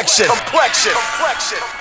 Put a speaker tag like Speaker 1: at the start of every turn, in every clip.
Speaker 1: complexion. Complexion. Complexion.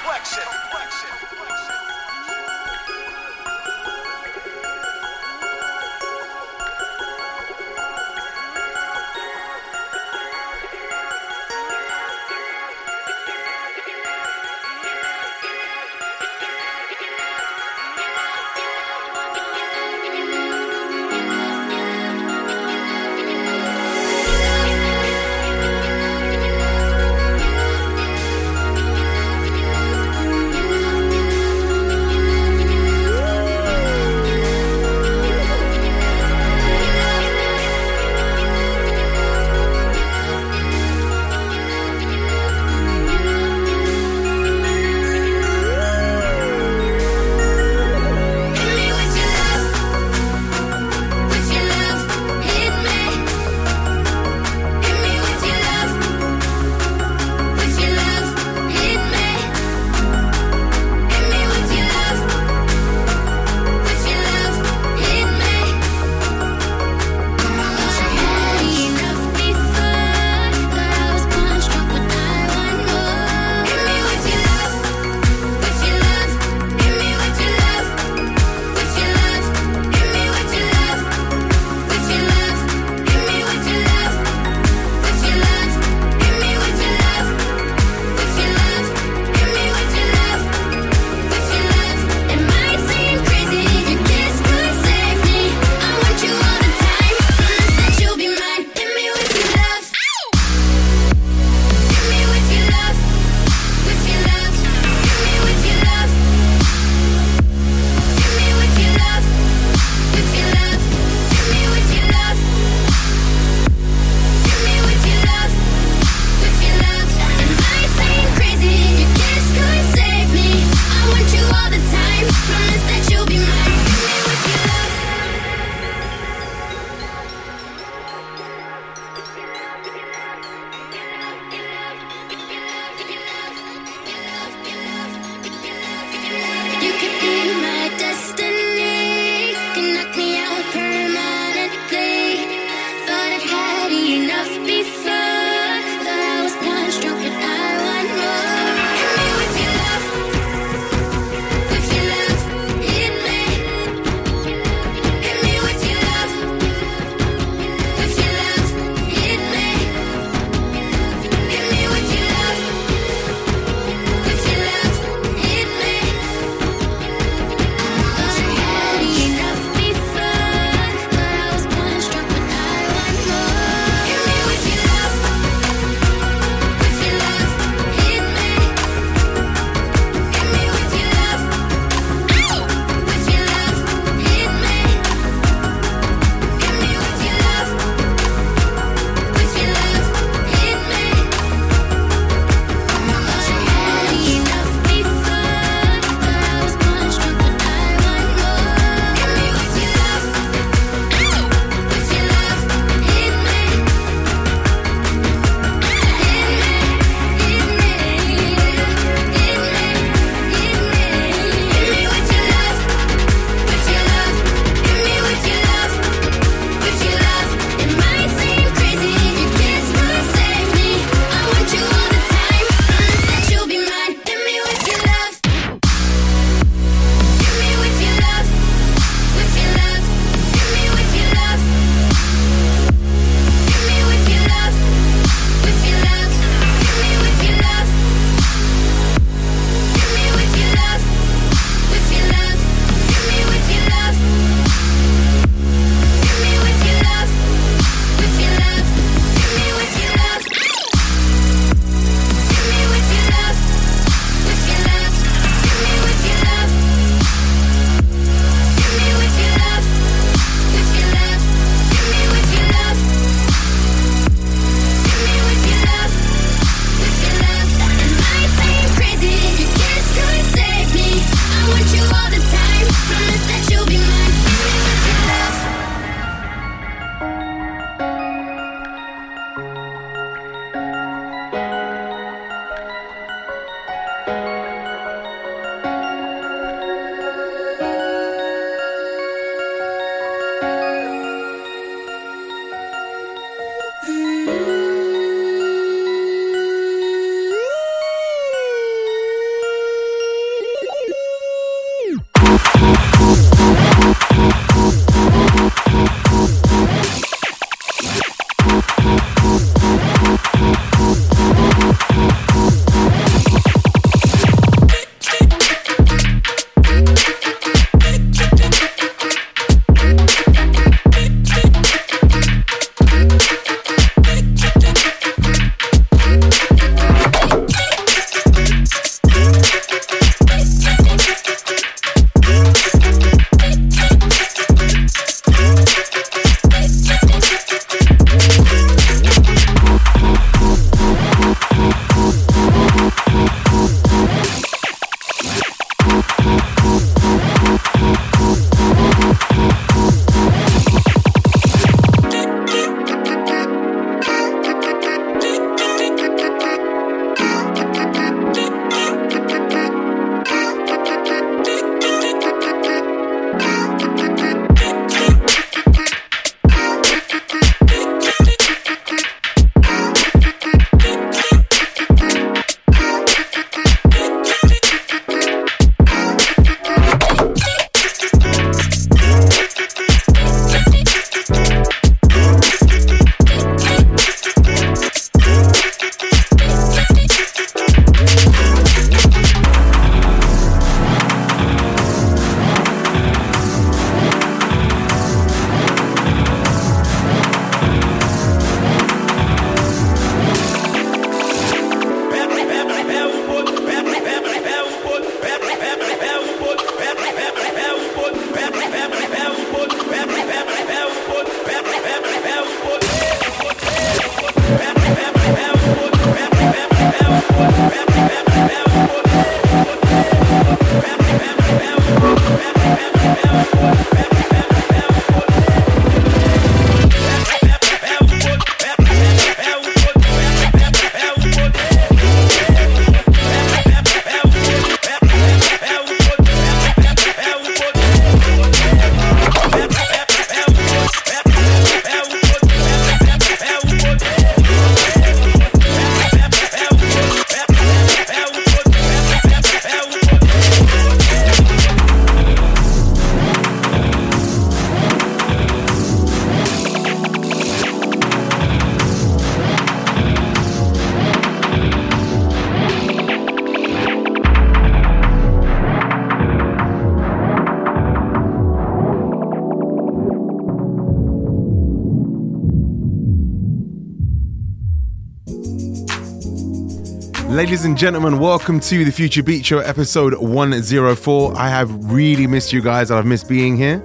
Speaker 2: Gentlemen, welcome to the Future Beats Show episode 104. I have really missed you guys. I've missed being here.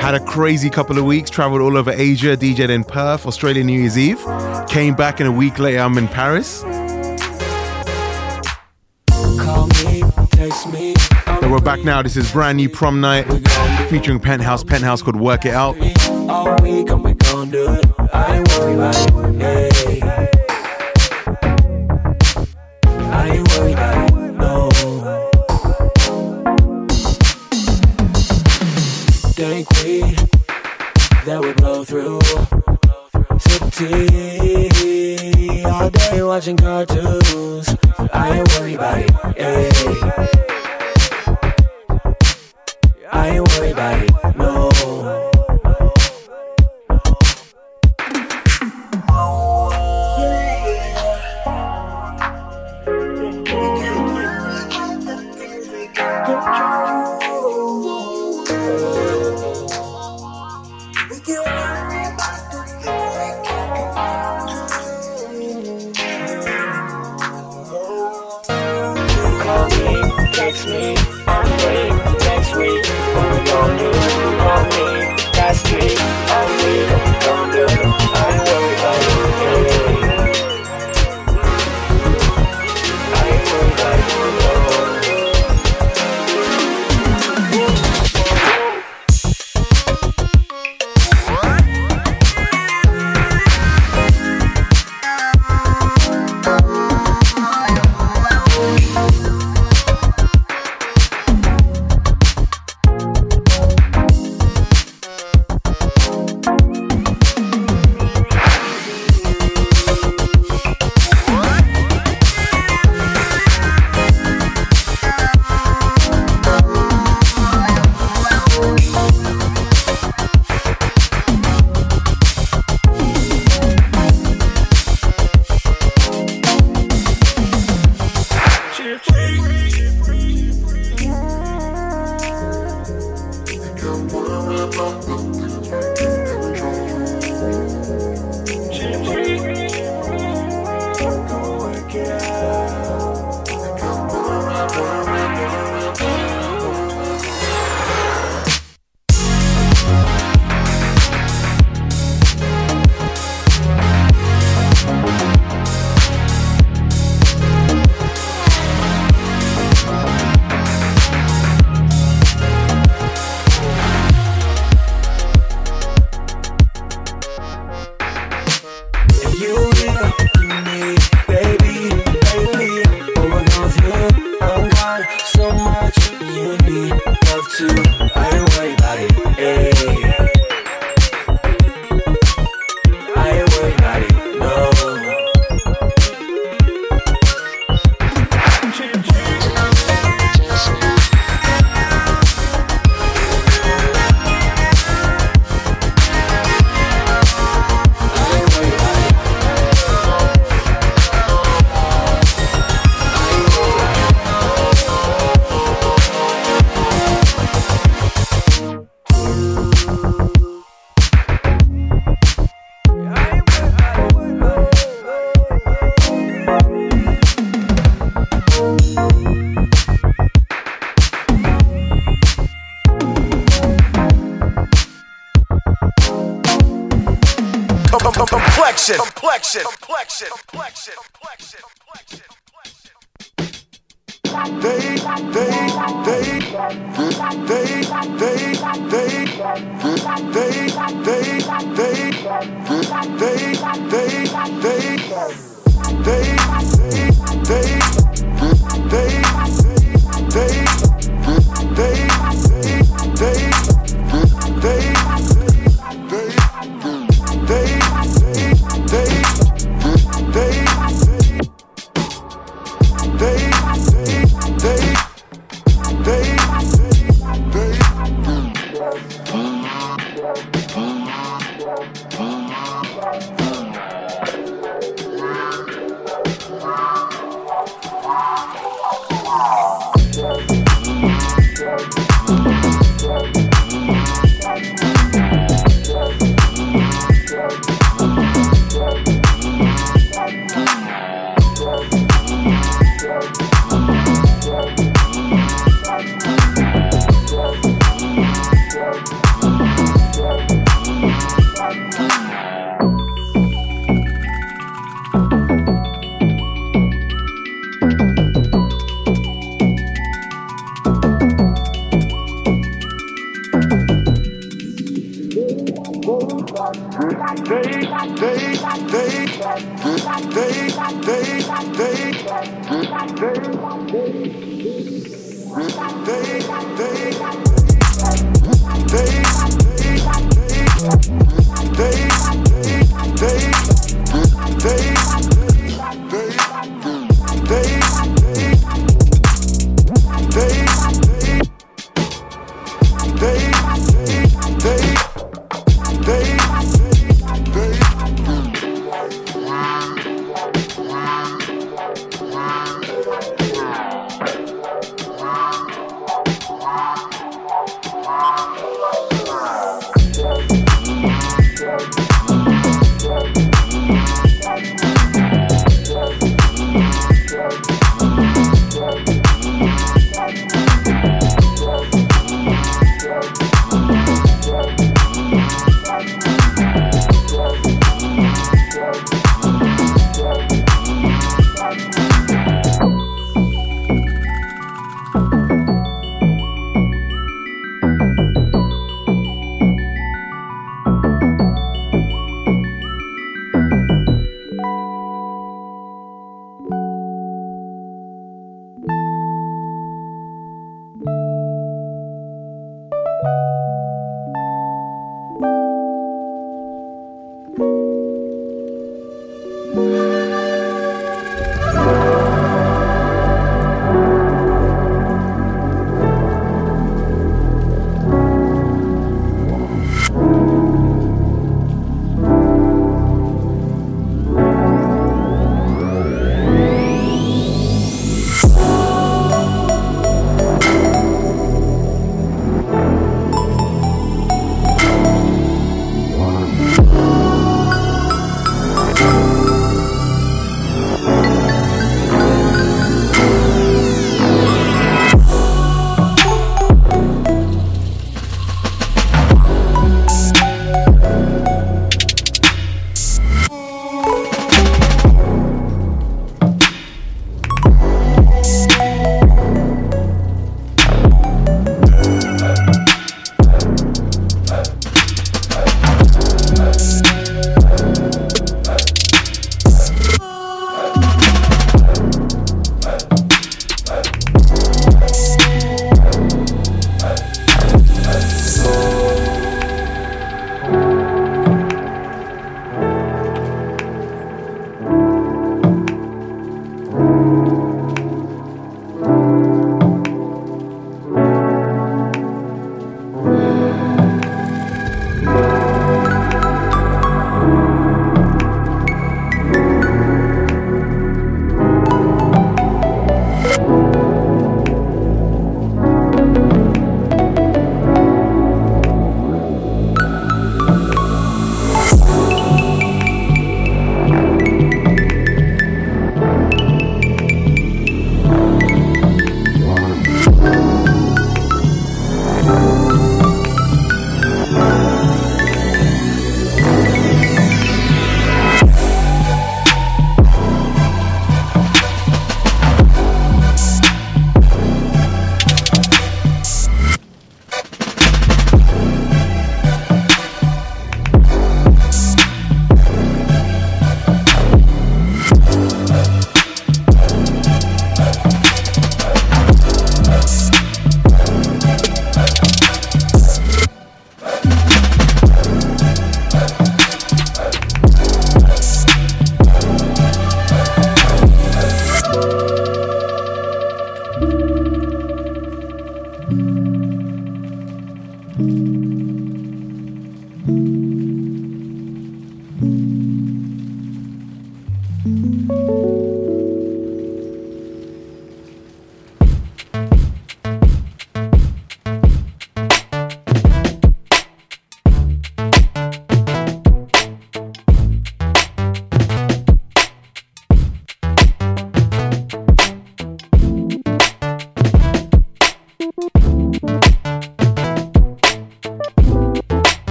Speaker 2: Had a crazy couple of weeks, traveled all over Asia, DJed in Perth, Australia, New Year's Eve. Came back and a week later, I'm in Paris. Call me, me. We're back now. This is brand new prom night featuring Penthouse. Penthouse called Work It Out.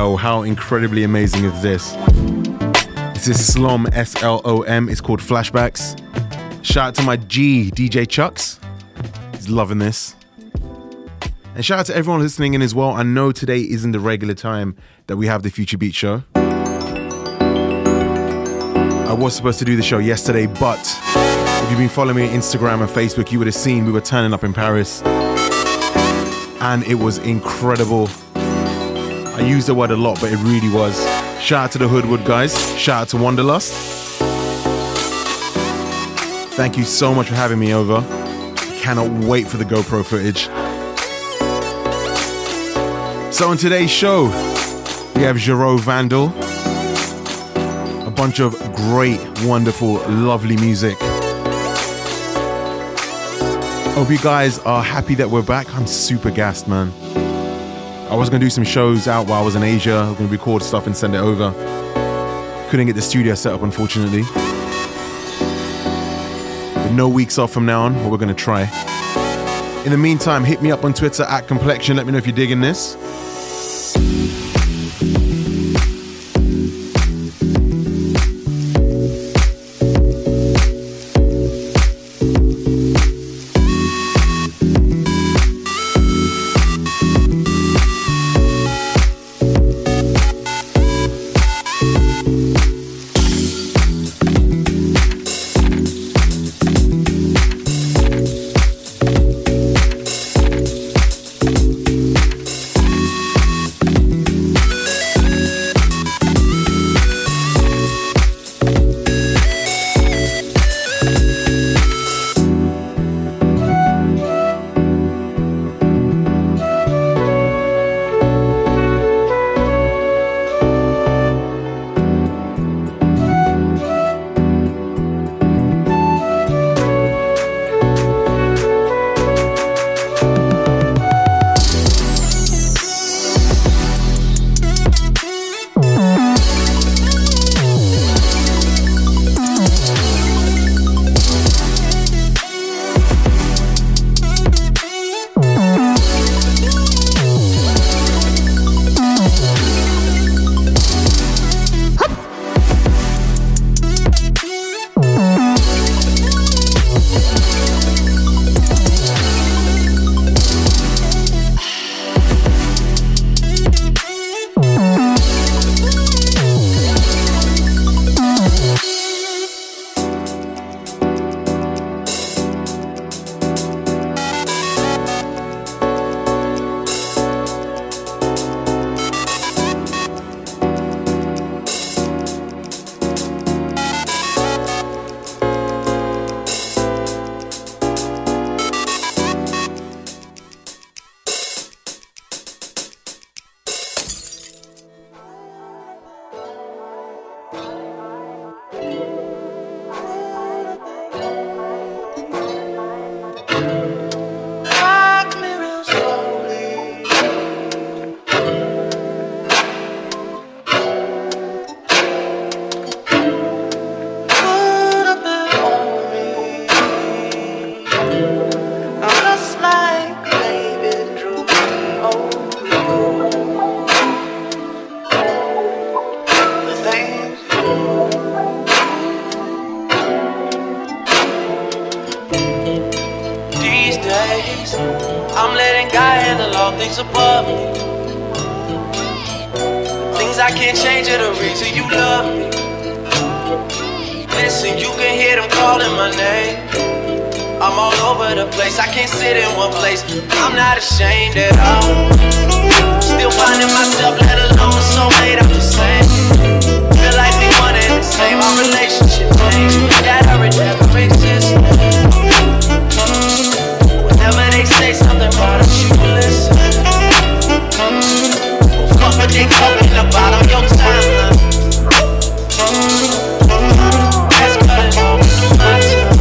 Speaker 3: How incredibly amazing is this? This is Slom, S L O M. It's called Flashbacks. Shout out to my G, DJ Chucks. He's loving this. And shout out to everyone listening in as well. I know today isn't the regular time that we have the Future Beats show. I was supposed to do the show yesterday, but if you've been following me on Instagram and Facebook, you would have seen we were turning up in Paris. And it was incredible. I use the word a lot, but it really was. Shout out to the Hoodwood guys. Shout out to Wanderlust. Thank you so much for having me over. I Cannot wait for the GoPro footage. So on today's show, we have Jarreau Vandal. A bunch of great, wonderful, lovely music. Hope you guys are happy that we're back. I'm super gassed, man. I was gonna do some shows out while I was in Asia. I was gonna record stuff and send it over. Couldn't get the studio set up, unfortunately. But no weeks off from now on, but we're gonna try. In the meantime, hit me up on Twitter at Complexion. Let me know if you're digging this.
Speaker 4: Things above me. Things I can't change are the reason you love me. Listen, you can hear them calling my name. I'm all over the place, I can't sit in one place. I'm not ashamed at all. Still finding myself, let alone a soulmate, I'm just saying. Feel like we one and the same, our relationship changed. That already never existed. Whenever they say something about us, you listen. What they talking about on your timeline. That's cutting off my time.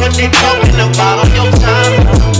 Speaker 4: What they talking about on your timeline.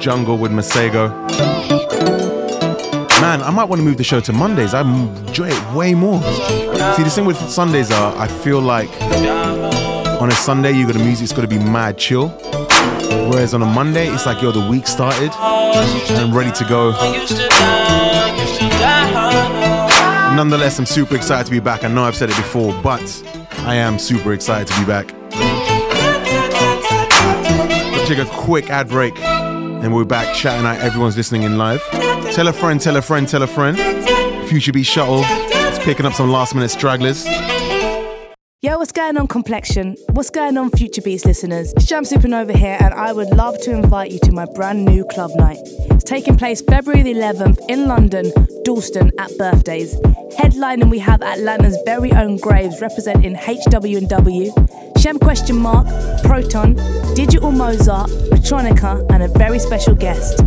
Speaker 3: Jungle with Masego. Man, I might want to move the show to Mondays. I enjoy it way more. See, the thing with Sundays are, I feel like on a Sunday, you got the music's got to be mad chill. Whereas on a Monday, it's like, yo, the week started and I'm ready to go. Nonetheless, I'm super excited to be back. I know I've said it before, but I am super excited to be back take a quick ad break and we're back shouting out everyone's listening in live. Tell a friend, tell a friend, tell a friend. Future Beat Shuttle is picking up some last minute stragglers.
Speaker 5: Yo, what's going on, Complexion? What's going on, Future Beats listeners? It's Jam Supernova here, and I would love to invite you to my brand new club night. It's taking place February the 11th in London, Dalston at Birthdays. Headlining, we have Atlanta's very own Graves representing HW&W, Shem Question Mark, Proton, Digital Mozart, Electronica, and a very special guest.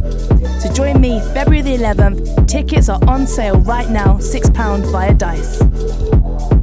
Speaker 5: So join me February the 11th. Tickets are on sale right now, £6 via Dice.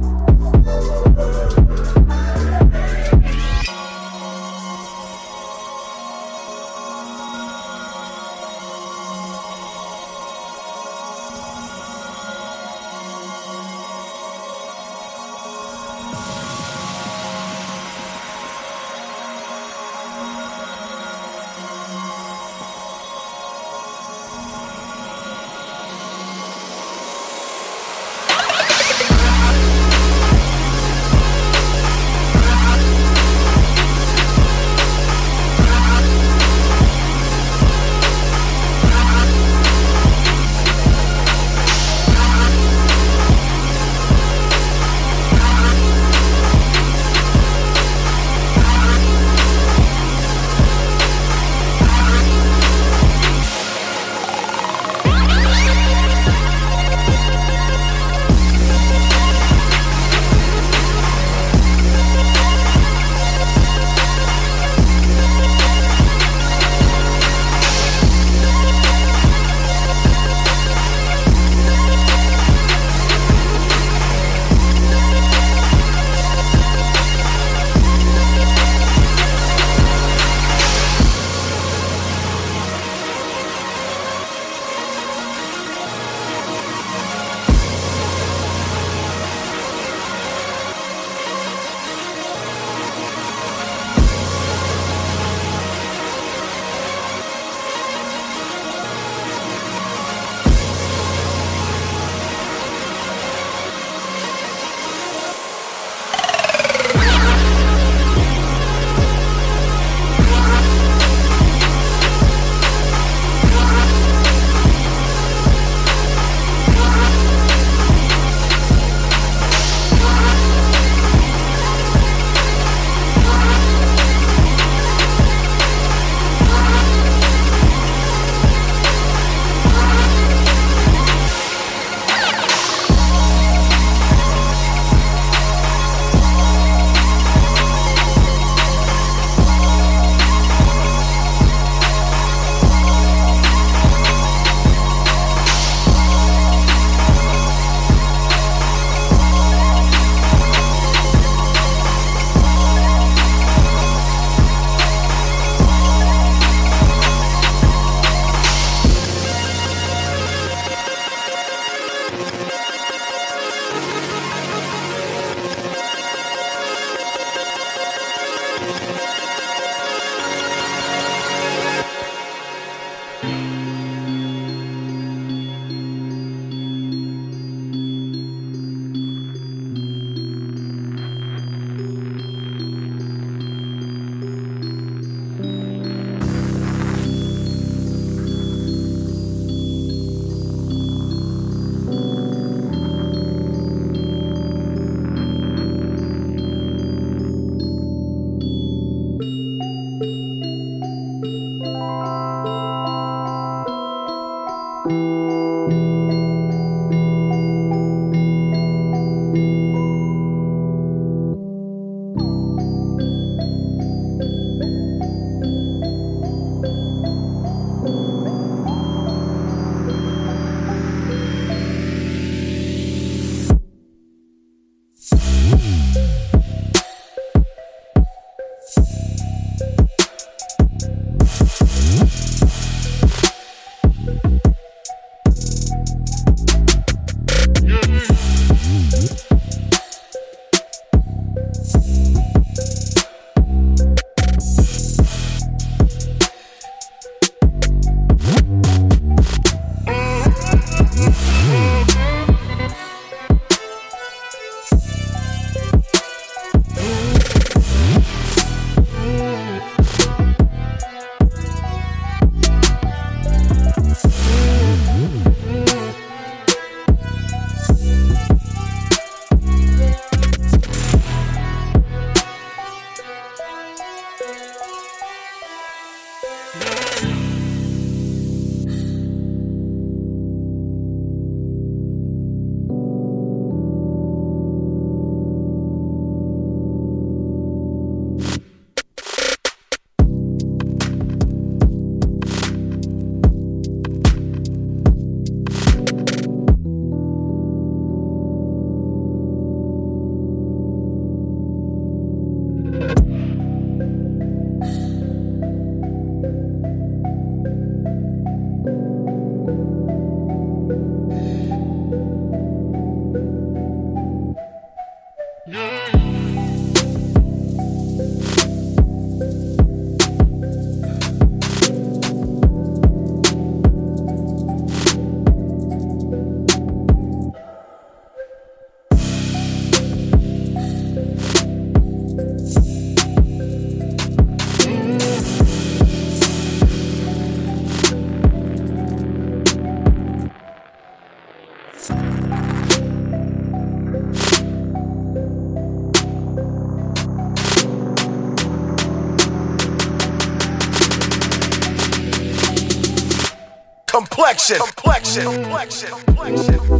Speaker 1: Complexion, complexion, mm. complexion.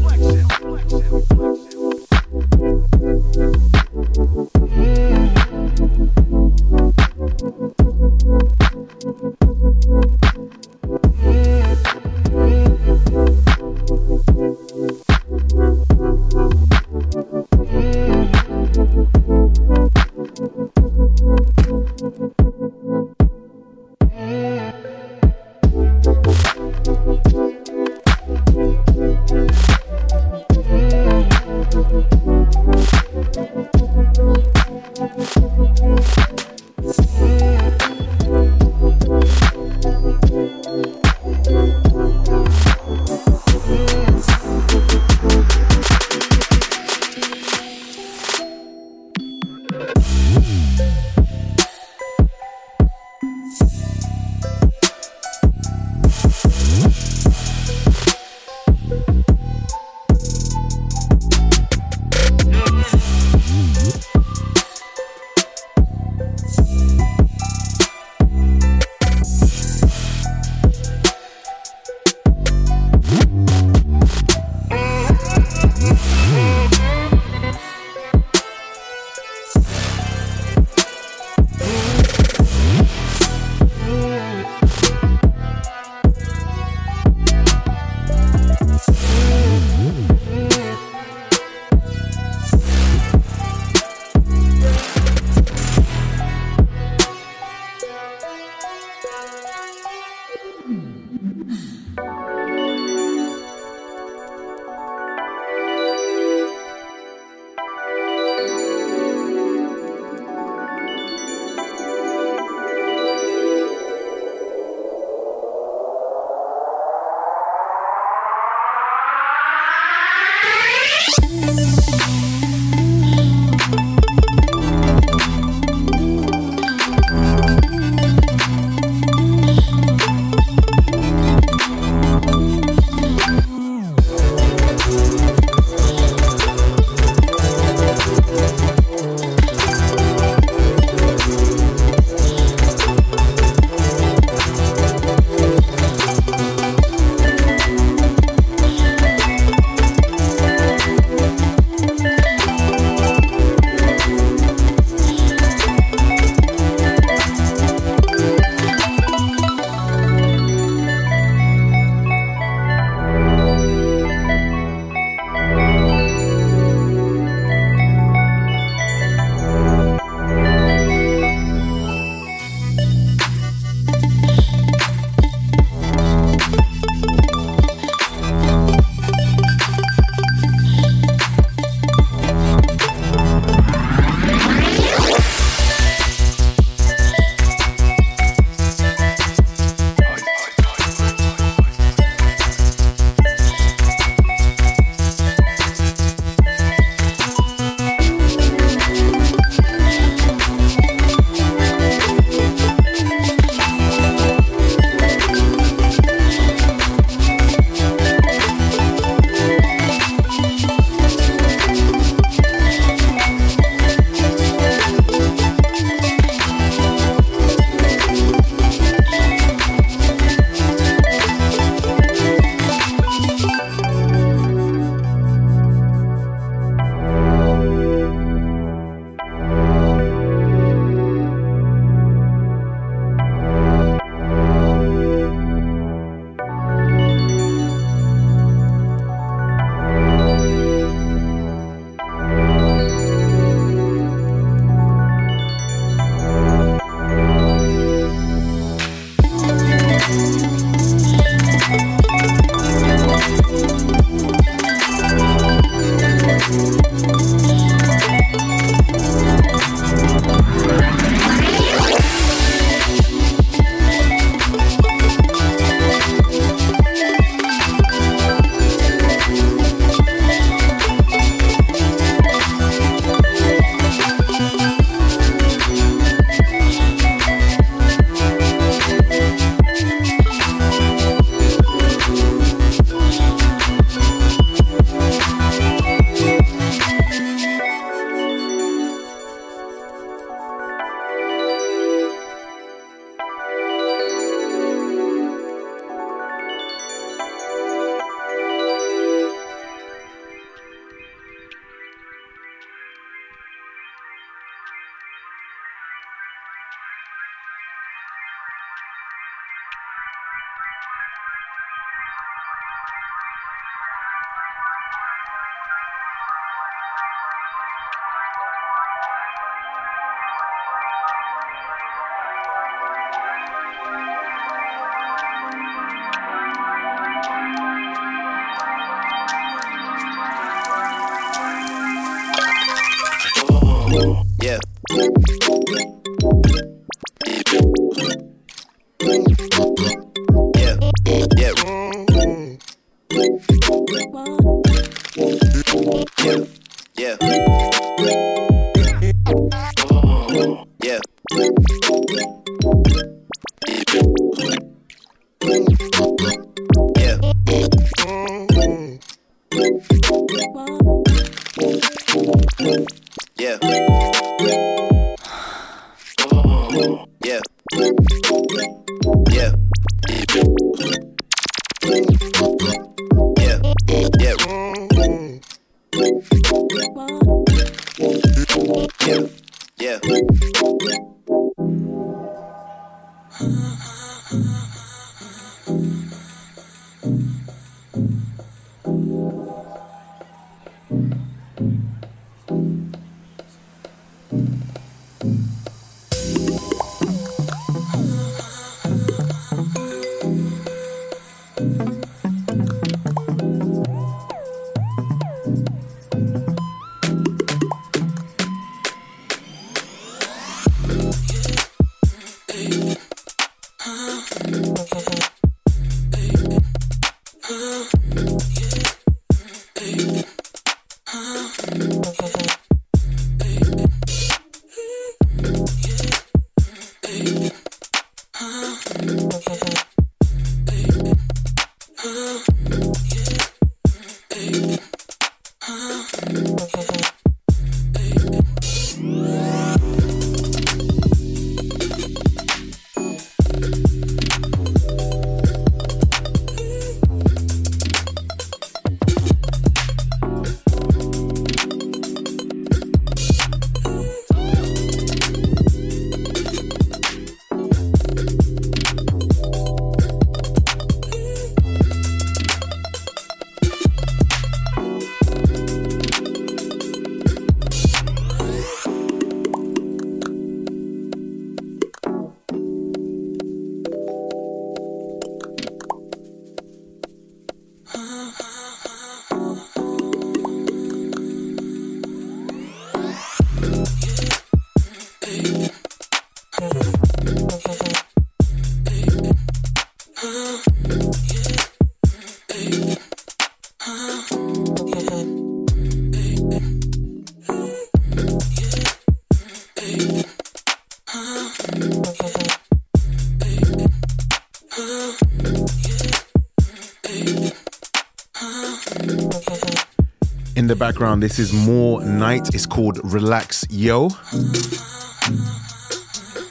Speaker 3: Background, this is more night. It's called Relax Yo.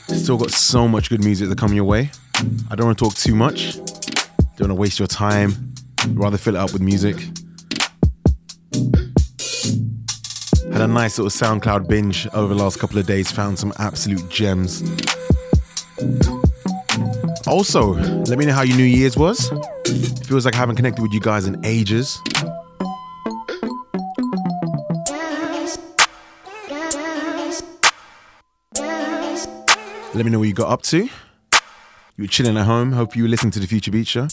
Speaker 3: Still got so much good music that come your way. I don't want to talk too much. Don't want to waste your time. I'd rather fill it up with music. Had a nice little SoundCloud binge over the last couple of days. Found some absolute gems. Also, let me know how your New Year's was. Feels like I haven't connected with you guys in ages. Let me know what you got up to.
Speaker 6: You were chilling at home. Hope you listening to the Future Beats Show.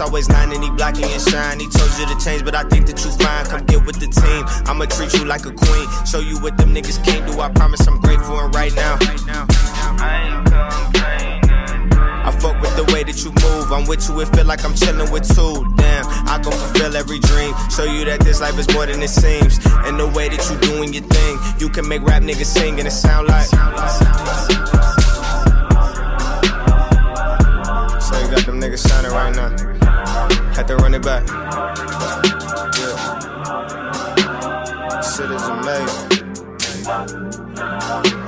Speaker 7: Always nine and he blocking your shine. He told you to change, but I think that you fine. Come get with the team. I'ma treat you like a queen. Show you what them niggas can't do. I promise I'm grateful and right now. I ain't complaining. I fuck with the way that you move. I'm with you, it feel like I'm chillin' with two. Damn, I gon' fulfill every dream. Show you that this life is more than it seems. And the way that you doing your thing, you can make rap niggas sing and it sound like. So you got them niggas shining right now. To run it back. Yeah. Shit is amazing.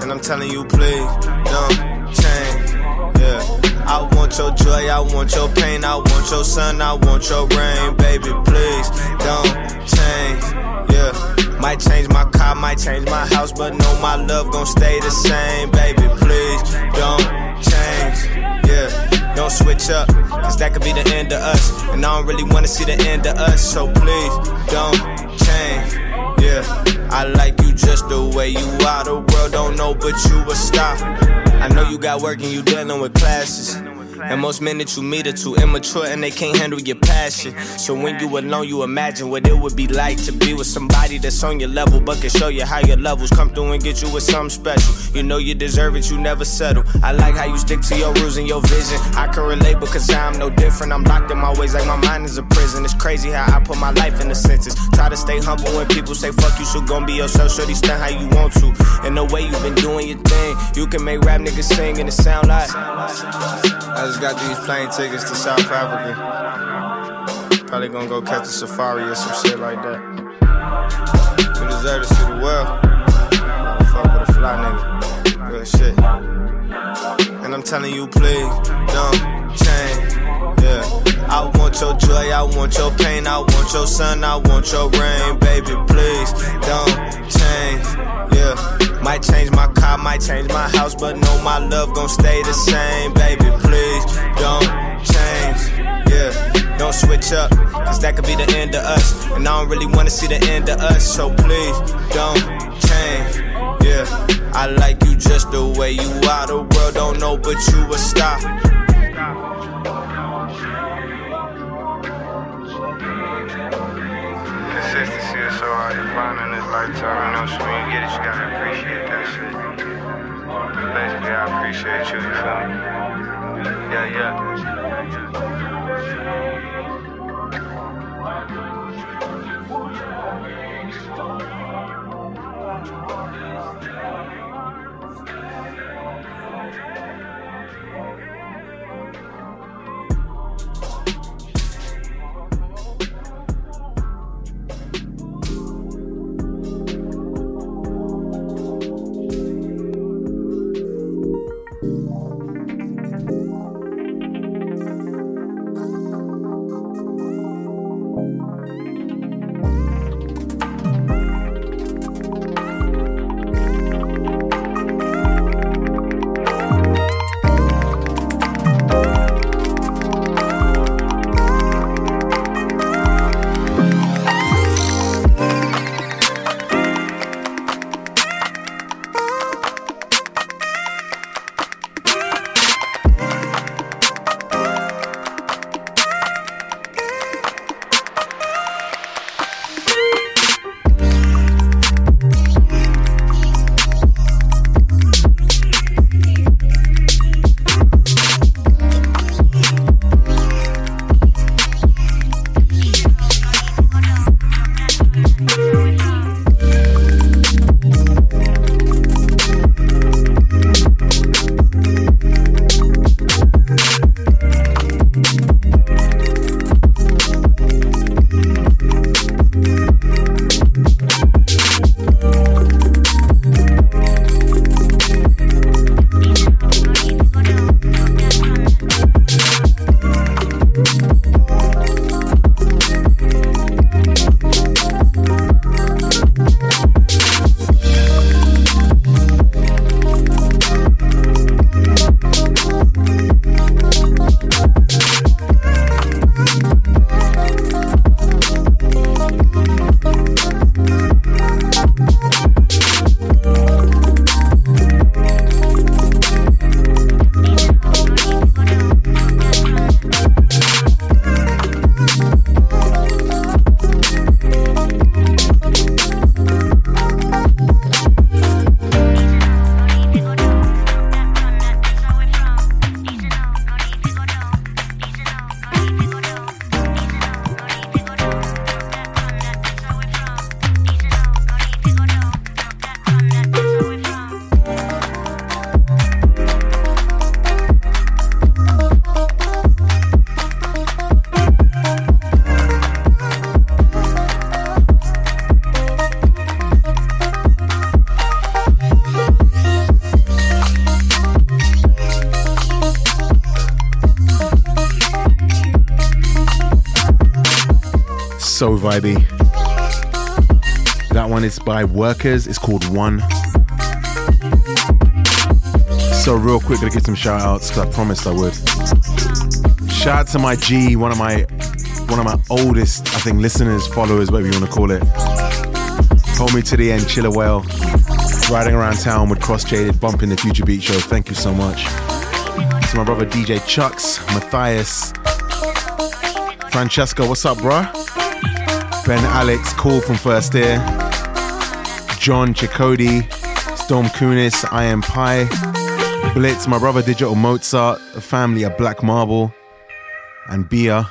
Speaker 7: And I'm telling you, please, don't change. Yeah. I want your joy, I want your pain, I want your sun, I want your rain, baby. Please don't change. Yeah, might change my car, might change my house, but no, my love gon' stay the same, baby. Please don't change. Yeah, don't switch up, cause that could be the end of us. And I don't really wanna see the end of us, so please don't change. Yeah, I like you just the way you are. The world don't know, but you a star. I know you got work and you dealing with classes. And most men that you meet are too immature and they can't handle your passion. So when you alone, you imagine what it would be like to be with somebody that's on your level, but can show you how your levels come through and get you with something special. You know you deserve it, you never settle. I like how you stick to your rules and your vision. I can relate because I'm no different. I'm locked in my ways like my mind is a prison. It's crazy how I put my life in the sentence. Try to stay humble when people say fuck you, so gon' be yourself. Shorty, stand how you want to. And the way you've been doing your thing, you can make rap niggas sing and it sound like. I just got these plane tickets to South Africa. Probably gonna go catch a safari or some shit like that. We deserve to see the world. Fuck with a fly nigga. Real shit. And I'm telling you, please, don't change. Yeah. I want your joy, I want your pain, I want your sun, I want your rain, baby. Please don't change. Yeah. Might change my car, might change my house, but no, my love gon' stay the same, baby. Please don't change. Yeah. Don't switch up, cause that could be the end of us. And I don't really wanna see the end of us, so please don't change. Yeah. I like you just the way you are. The world don't know, but you a star.
Speaker 8: So hard to find in this lifetime. You know, so when you get it, you gotta appreciate that shit. Basically, I appreciate you, you feel me? Yeah, yeah.
Speaker 3: Vibey. That one is by Workers. It's called One. So real quick, gonna get some shout outs because I promised I would. Shout out to my G, one of my one of my oldest, I think, listeners, followers, whatever you want to call it. Hold me to the end, Chiller Whale. Riding around town with Cross Jaded, bumping the Future Beats Show. Thank you so much. to my brother DJ Chucks, Matthias, Francesco, what's up, bruh? Ben Alex, Cool from First Ear, John Chakodi, Storm Kunis, I Am Pie, Blitz, my brother Digital Mozart, the family of Black Marble, and Bia.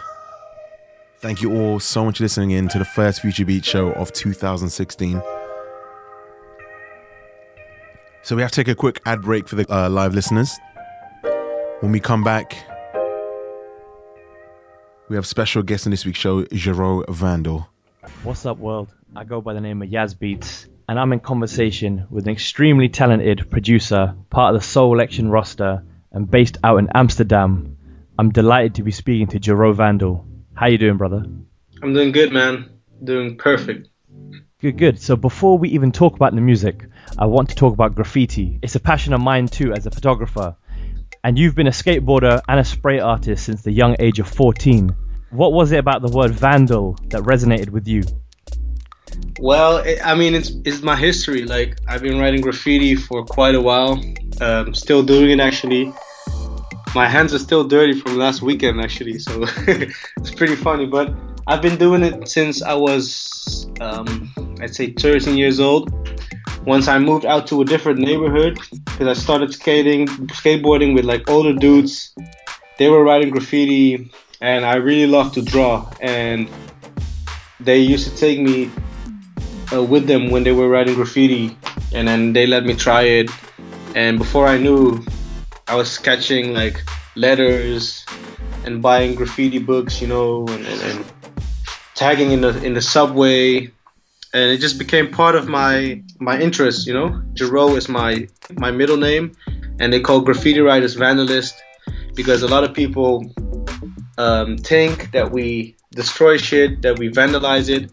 Speaker 3: Thank you all so much for listening in to the first Future Beats show of 2016. So we have to take a quick ad break for the uh, live listeners. When we come back, we have special guest in this week's show, Jarreau Vandal.
Speaker 9: What's up, world? I go by the name of Yaz Beats, and I'm in conversation with an extremely talented producer, part of the Soulection roster, and based out in Amsterdam. I'm delighted to be speaking to Jarreau Vandal. How you doing, brother?
Speaker 10: I'm doing good, man. Doing perfect.
Speaker 9: Good, good. So before we even talk about the music, I want to talk about graffiti. It's a passion of mine too as a photographer. And you've been a skateboarder and a spray artist since the young age of 14. What was it about the word vandal that resonated with you?
Speaker 10: Well, it, I mean, it's it's my history. Like I've been writing graffiti for quite a while. Um, still doing it actually. My hands are still dirty from last weekend actually, so it's pretty funny. But I've been doing it since I was, um, I'd say, 13 years old. Once I moved out to a different neighborhood because I started skating, skateboarding with like older dudes. They were writing graffiti, and I really love to draw. And they used to take me uh, with them when they were writing graffiti, and then they let me try it. And before I knew, I was sketching like letters and buying graffiti books, you know, and, and, and tagging in the in the subway and it just became part of my my interest. You know, Jarreau is my my middle name, and they call graffiti writers vandalist because a lot of people um, think that we destroy shit, that we vandalize it,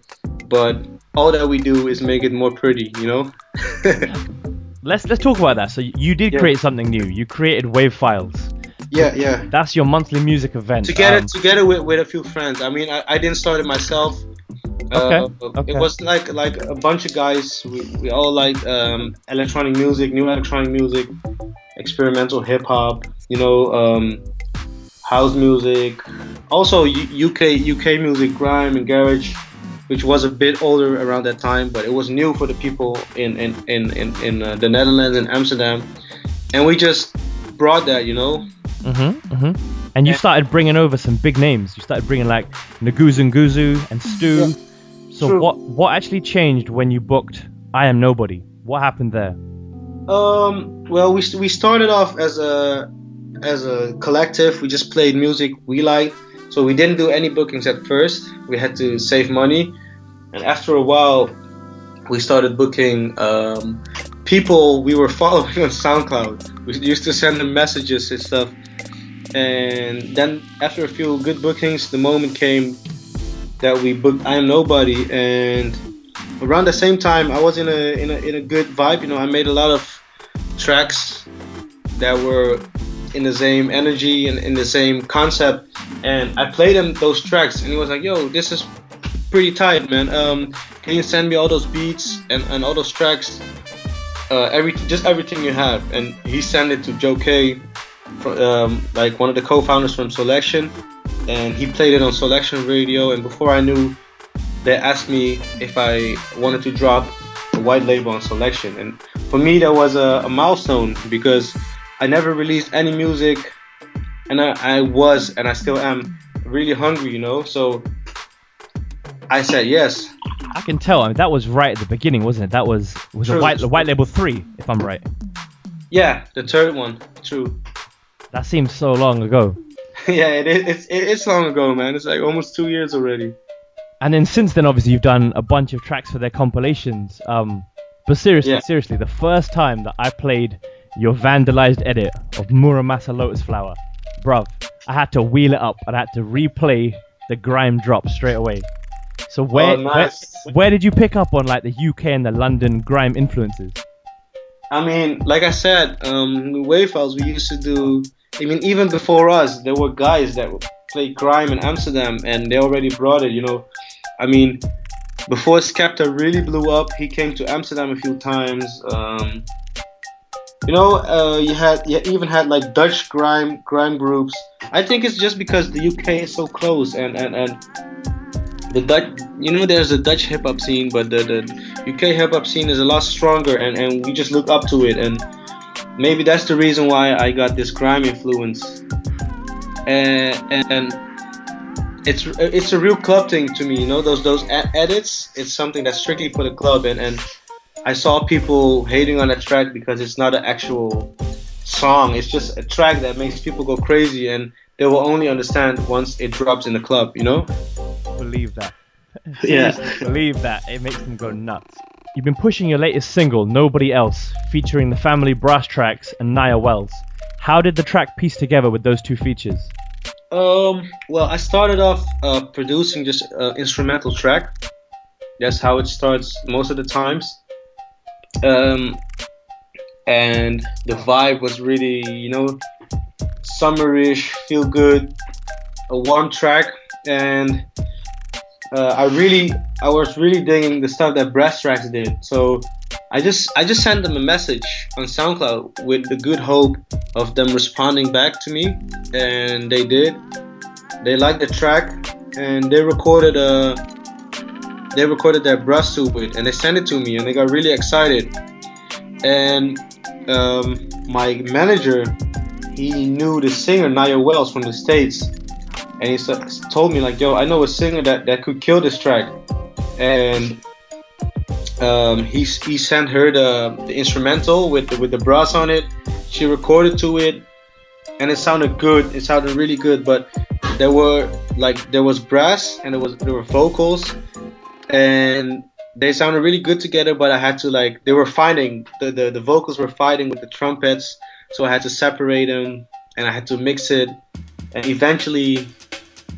Speaker 10: but all that we do is make it more pretty. You know.
Speaker 9: let's let's talk about that. So you did yeah. create something new. You created wave files.
Speaker 10: Yeah, yeah.
Speaker 9: That's your monthly music event.
Speaker 10: Together, um, together with, with a few friends. I mean, I, I didn't start it myself.
Speaker 9: Okay.
Speaker 10: Uh,
Speaker 9: okay.
Speaker 10: It was like like a bunch of guys. We, we all like um, electronic music, new electronic music, experimental hip hop. You know, um, house music. Also UK UK music, grime and garage, which was a bit older around that time, but it was new for the people in in in in, in uh, the Netherlands and Amsterdam, and we just brought that. You know.
Speaker 9: Mhm. Mhm. And you started bringing over some big names. You started bringing like Nguzunguzu and Stu. Yeah. So True. what what actually changed when you booked I Am Nobody? What happened there?
Speaker 10: Um, well, we we started off as a as a collective. We just played music we liked, so we didn't do any bookings at first. We had to save money, and after a while, we started booking um, people we were following on SoundCloud. We used to send them messages and stuff. And then after a few good bookings, the moment came that we booked I Am Nobody, and around the same time, I was in a in a in a good vibe. You know, I made a lot of tracks that were in the same energy and in the same concept, and I played him those tracks, and he was like, "Yo, this is pretty tight, man. Um, can you send me all those beats and, and all those tracks, uh, every just everything you have?" And he sent it to Joe Kay, um, like one of the co-founders from Soulection, and he played it on Soulection Radio. And before I knew, they asked me if I wanted to drop a white label on Soulection, And for me, that was a, a milestone because I never released any music, and I, I was and I still am really hungry, you know. So I said yes.
Speaker 9: I can tell. I mean, that was right at the beginning, wasn't it? That was was a white the white label three, if I'm right.
Speaker 10: Yeah, the third one. True.
Speaker 9: That seems so long ago.
Speaker 10: yeah, it is. It's, it's long ago, man. It's like almost two years already.
Speaker 9: And then since then, obviously, you've done a bunch of tracks for their compilations. Um, but seriously, yeah. seriously, the first time that I played your vandalized edit of Mura Masa Lotus Flower, bruv, I had to wheel it up and I had to replay the grime drop straight away. So where,
Speaker 10: oh, nice.
Speaker 9: where, where did you pick up on like the UK and the London grime influences?
Speaker 10: I mean, like I said, um, Wave Files we used to do I mean, even before us, there were guys that played grime in Amsterdam, and they already brought it. You know, I mean, before Skepta really blew up, he came to Amsterdam a few times. Um, you know, uh, you had you even had like Dutch grime grime groups. I think it's just because the UK is so close and and and the Dutch, you know, there's a Dutch hip hop scene, but the, the UK hip hop scene is a lot stronger, and and we just look up to it, and maybe that's the reason why I got this grime influence, and and. It's, it's a real club thing to me, you know. Those those edits, it's something that's strictly for the club, and, and I saw people hating on that track because it's not an actual song. It's just a track that makes people go crazy, and they will only understand once it drops in the club. You know?
Speaker 9: Believe that.
Speaker 10: yeah.
Speaker 9: Believe that. It makes them go nuts. You've been pushing your latest single, Nobody Else, featuring the family Brasstracks and Nia Wells. How did the track piece together with those two features?
Speaker 10: Um, well, I started off uh, producing just an instrumental track. That's how it starts most of the times um, and the vibe was really, you know, summerish, feel good, a warm track, and uh, I really, I was really digging the stuff that Brasstracks did. So I just, I just sent them a message on SoundCloud with the good hope of them responding back to me, and they did. They liked the track, and they recorded a they recorded their brass to it and they sent it to me and they got really excited. And um, my manager he knew the singer Nia Wells from the states and he told me like yo I know a singer that, that could kill this track. And um, he, he sent her the, the instrumental with the, with the brass on it. She recorded to it and it sounded good. It sounded really good but there were like there was brass and there was there were vocals and they sounded really good together but i had to like they were fighting. The, the, the vocals were fighting with the trumpets so i had to separate them and i had to mix it. And eventually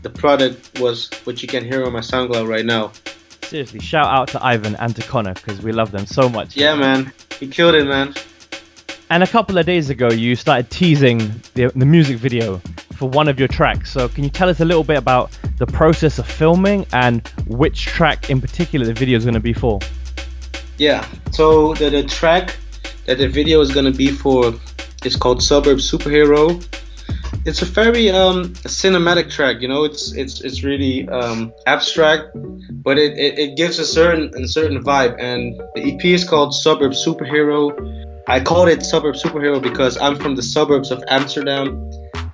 Speaker 10: the product was what you can hear on my soundcloud right now.
Speaker 9: Seriously shout out to ivan and to connor because we love them so much.
Speaker 10: Yeah man. He killed it man.
Speaker 9: And a couple of days ago you started teasing the, the music video for one of your tracks. So, can you tell us a little bit about the process of filming and which track in particular the video is going to be for?
Speaker 10: Yeah, so the, the track that the video is going to be for is called Suburb Superhero. It's a very um, cinematic track, you know. It's it's it's really um, abstract, but it, it, it gives a certain a certain vibe. And the EP is called Suburb Superhero. I called it Suburb Superhero because I'm from the suburbs of Amsterdam,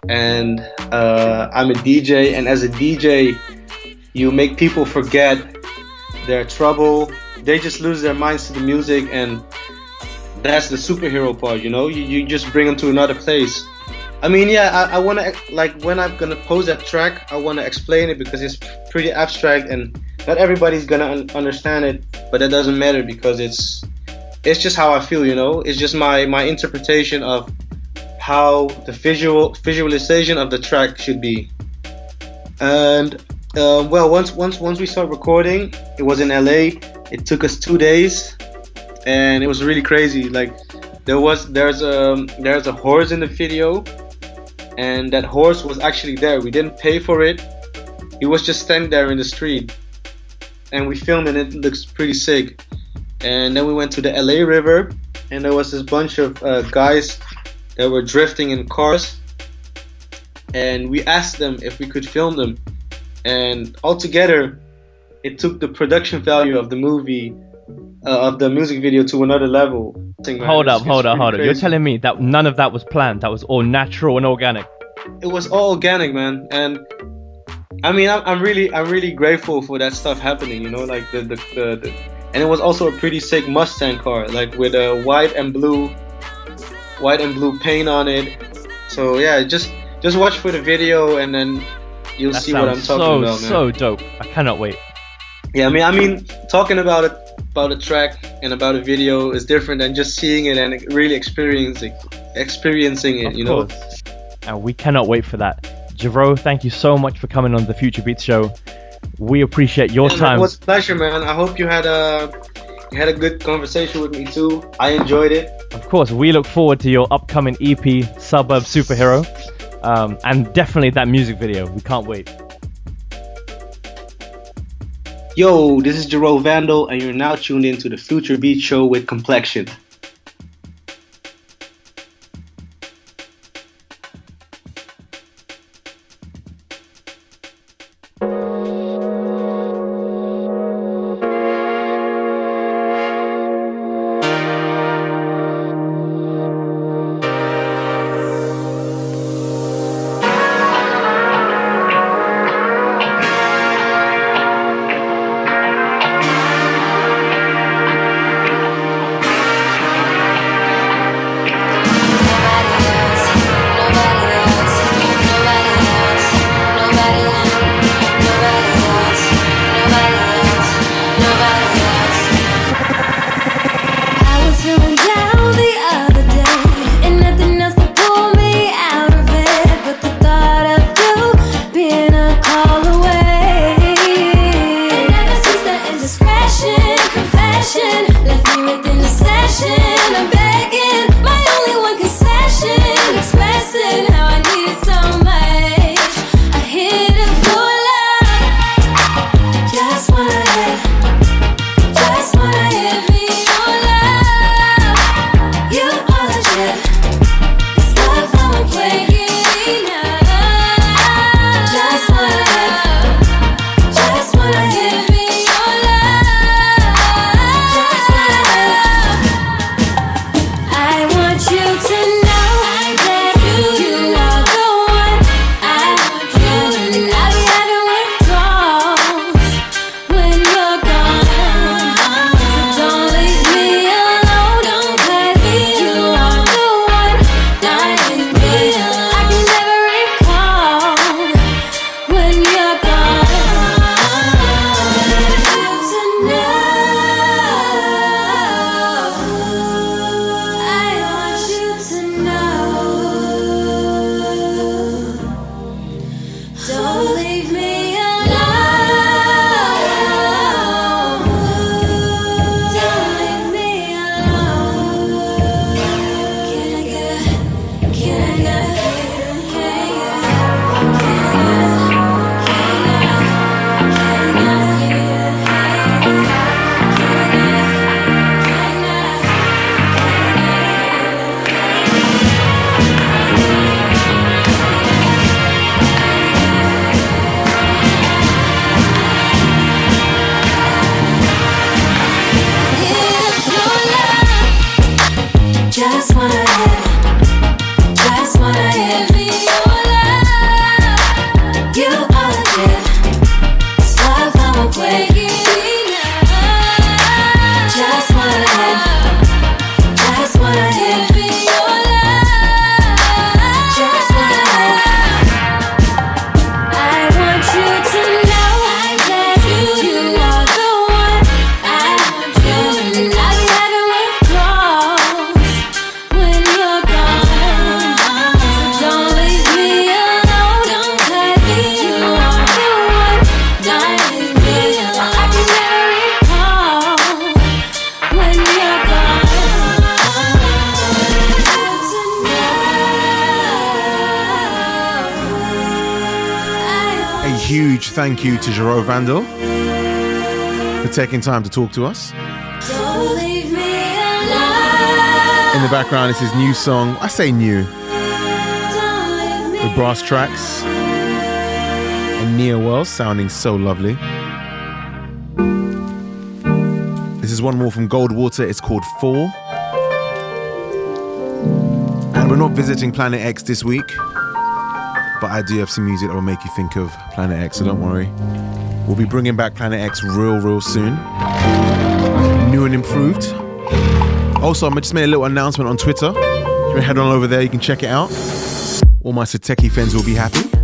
Speaker 10: and uh, I'm a DJ. And as a DJ, you make people forget their trouble. They just lose their minds to the music, and that's the superhero part. You know, you, you just bring them to another place. I mean, yeah, I, I want to like when I'm gonna pose that track, I want to explain it because it's pretty abstract and not everybody's gonna un- understand it. But that doesn't matter because it's it's just how I feel. You know, it's just my my interpretation of how the visual visualization of the track should be. And uh, well, once once once we started recording, it was in LA. It took us two days, and it was really crazy. Like there was there's a there's a horse in the video, and that horse was actually there. We didn't pay for it. He was just standing there in the street, and we filmed, and it looks pretty sick. And then we went to the LA River, and there was this bunch of uh, guys that were drifting in cars, and we asked them if we could film them, and altogether, it took the production value of the movie, uh, of the music video to another level.
Speaker 9: Hold up, hold up, hold up! You're telling me that none of that was planned? That was all natural and organic?
Speaker 10: It was all organic, man, and I mean, I'm, I'm really, I'm really grateful for that stuff happening. You know, like the, the, the, the and it was also a pretty sick Mustang car, like with a white and blue white and blue paint on it. So yeah, just just watch for the video and then you'll
Speaker 9: that
Speaker 10: see what I'm talking
Speaker 9: so,
Speaker 10: about, man.
Speaker 9: So dope! I cannot wait.
Speaker 10: Yeah, I mean, I mean, talking about it, about a track and about a video is different than just seeing it and really experiencing, experiencing it.
Speaker 9: Of
Speaker 10: you
Speaker 9: course.
Speaker 10: know.
Speaker 9: And we cannot wait for that. Jarreau, thank you so much for coming on the Future Beats show. We appreciate your
Speaker 10: Yeah,
Speaker 9: time.
Speaker 10: It was a pleasure, man. I hope you had a you had a good conversation with me too. I enjoyed it.
Speaker 9: Of course, we look forward to your upcoming EP, Suburb Superhero, um, and definitely that music video. We can't wait.
Speaker 10: Yo, this is Jarreau Vandal, and you're now tuned in to the Future Beats Show with Complexion.
Speaker 3: Vandal for taking time to talk to us. In the background is his new song. I say new. With Brasstracks and Nia Wells sounding so lovely. This is one more from Goldwater. It's called Four. And we're not visiting Planet X this week, but I do have some music that will make you think of Planet X, so don't worry. We'll be bringing back Planet X real, real soon. New and improved. Also, I just made a little announcement on Twitter. You head on over there, you can check it out. All my Sateki fans will be happy.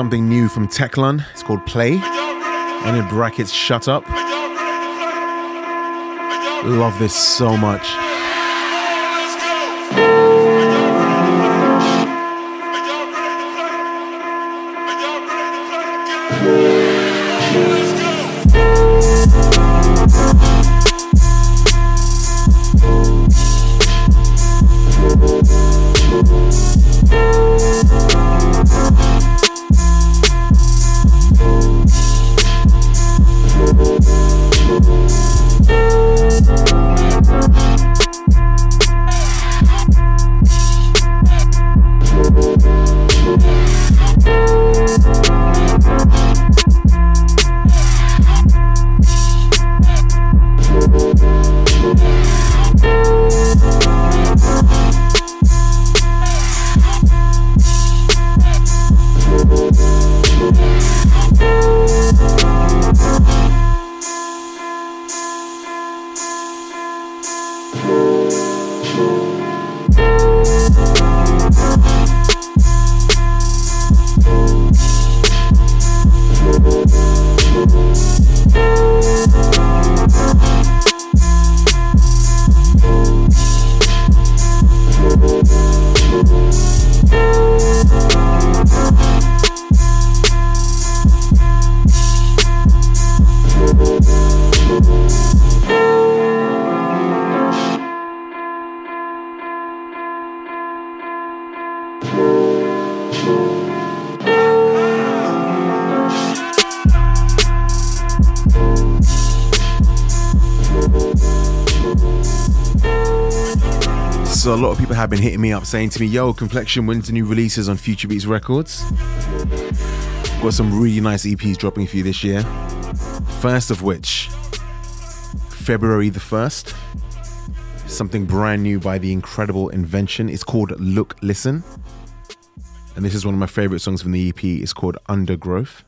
Speaker 3: Something new from Teklan. It's called Play. And in brackets, Shut Up. Love this so much.
Speaker 11: Have been hitting me up saying to me, yo, Complexion, when's the new releases on Future Beats Records? Got some really nice EPs dropping for you this year. First of which, February the 1st, something brand new by the incredible invention. It's called Look Listen. And this is one of my favorite songs from the EP. It's called Undergrowth.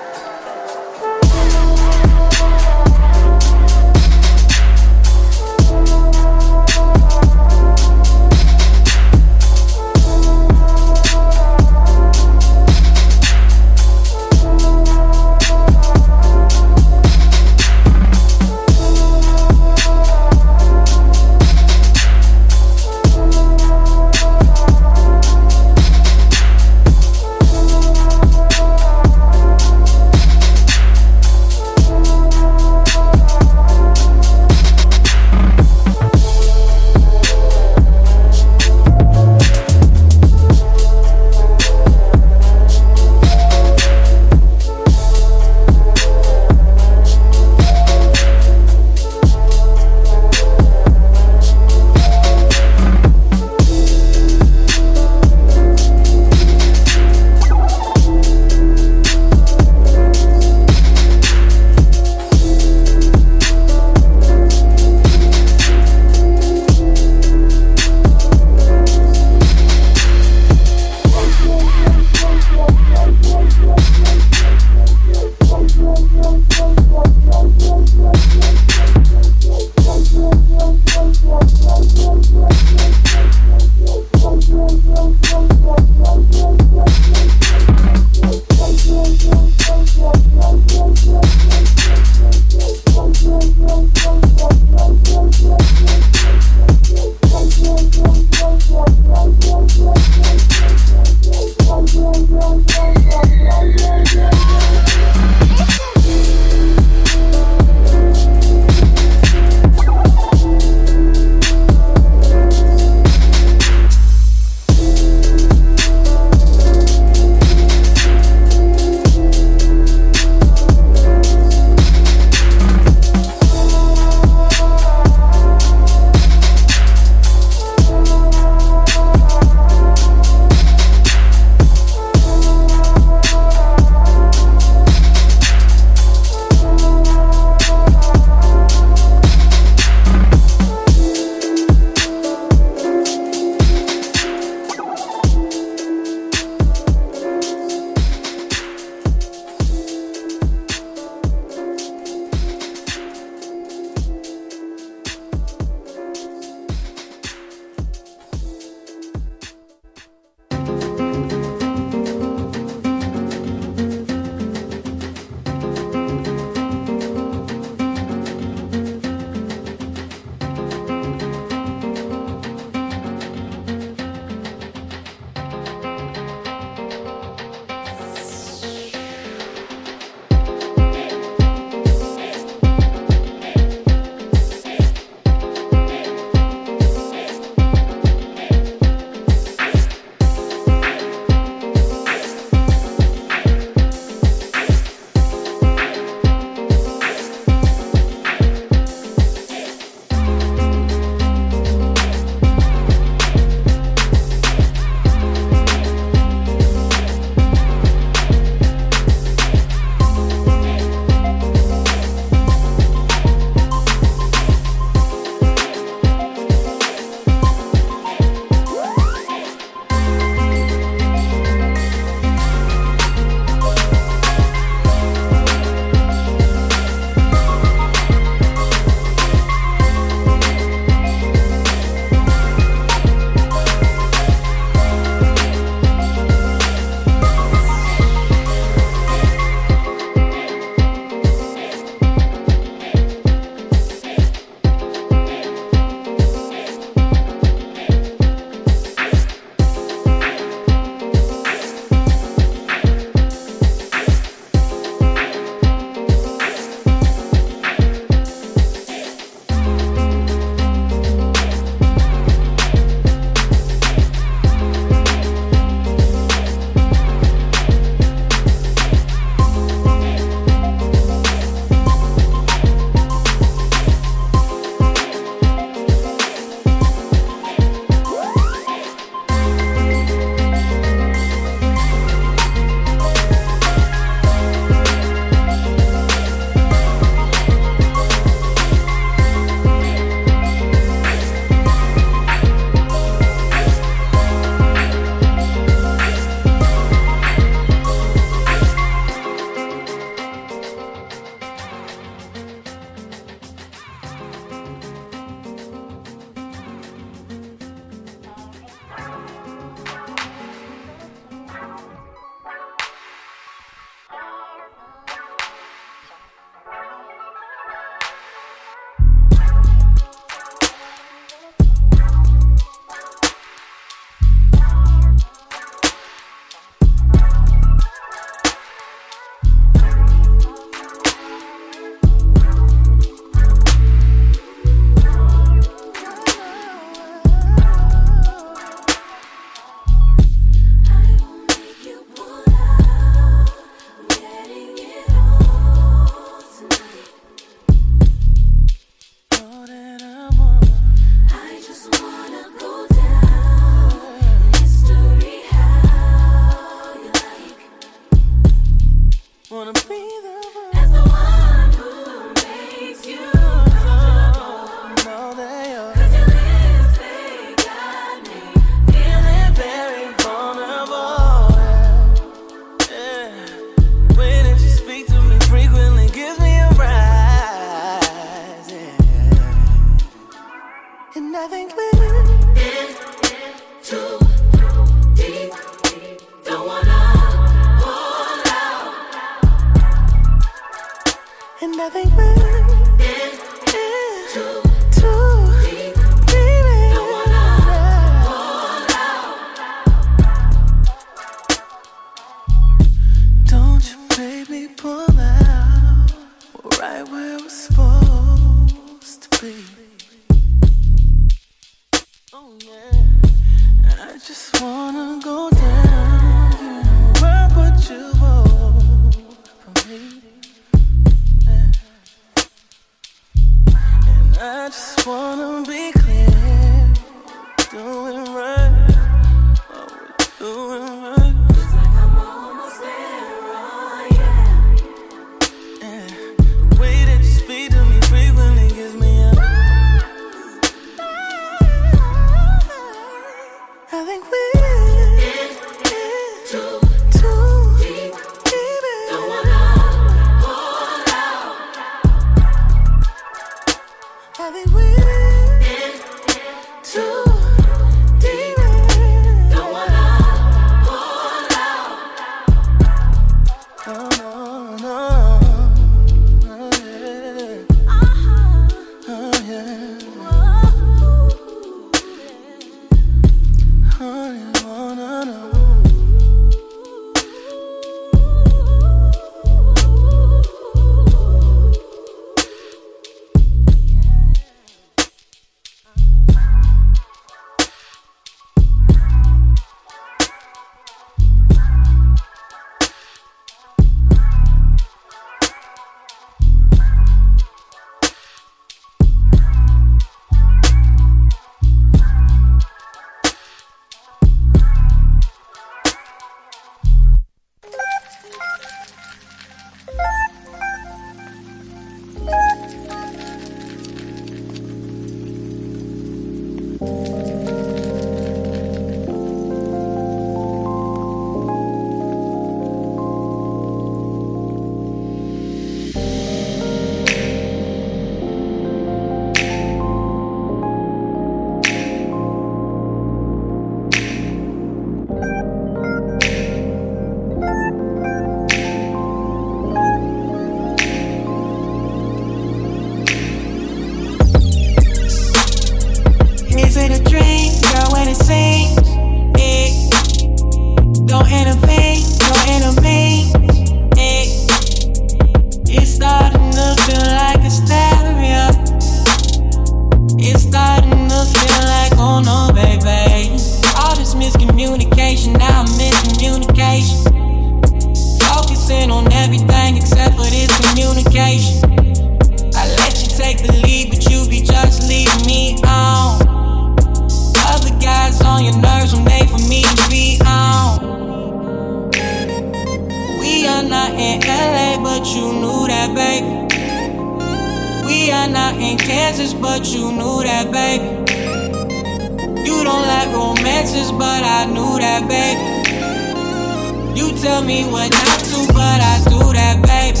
Speaker 12: that, babe. You
Speaker 13: tell me what not to, but I do that, baby.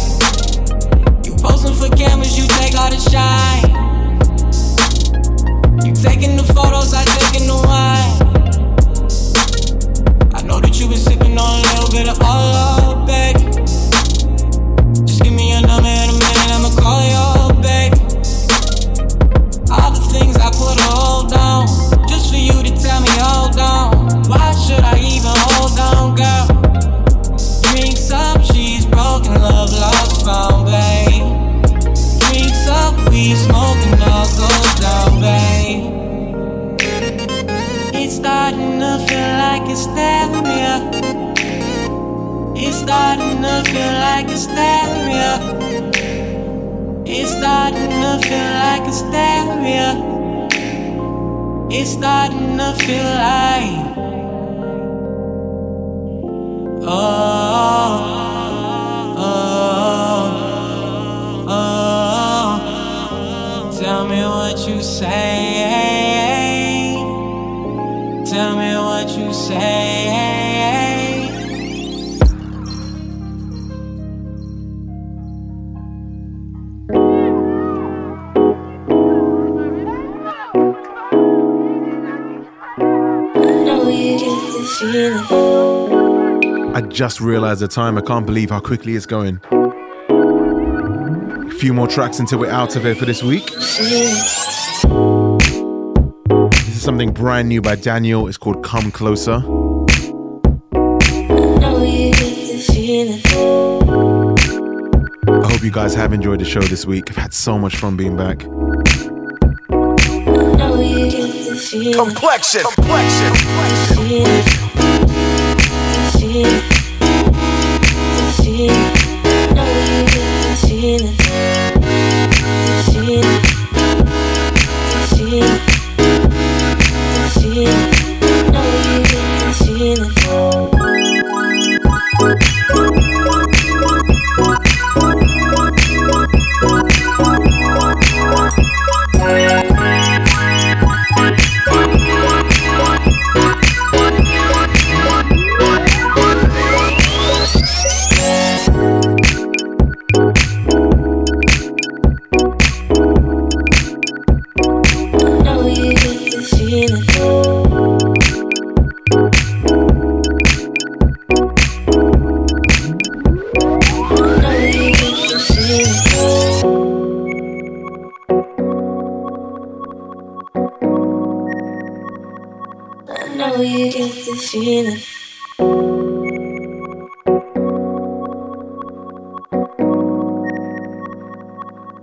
Speaker 13: You post them for cameras, you take all the shine. You taking the photos, I taking the wine. I know that you been sipping on a little bit of all. It's starting to feel like hysteria. It's starting to feel like hysteria. It's starting to feel like. Oh.
Speaker 3: Just realized the time. I can't believe how quickly it's going. A few more tracks until we're out of here for this week. This is something brand new by Daniel. It's called Come Closer.
Speaker 14: Know you get the feeling.
Speaker 3: I hope you guys have enjoyed the show this week. I've had so much fun being back.
Speaker 14: Know you get the feeling.
Speaker 1: Complexion. Complexion.
Speaker 14: Feeling. Know you get the feeling.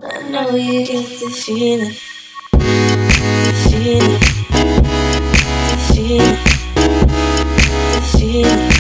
Speaker 14: I know you get the feeling. The feeling. The feeling. The feeling.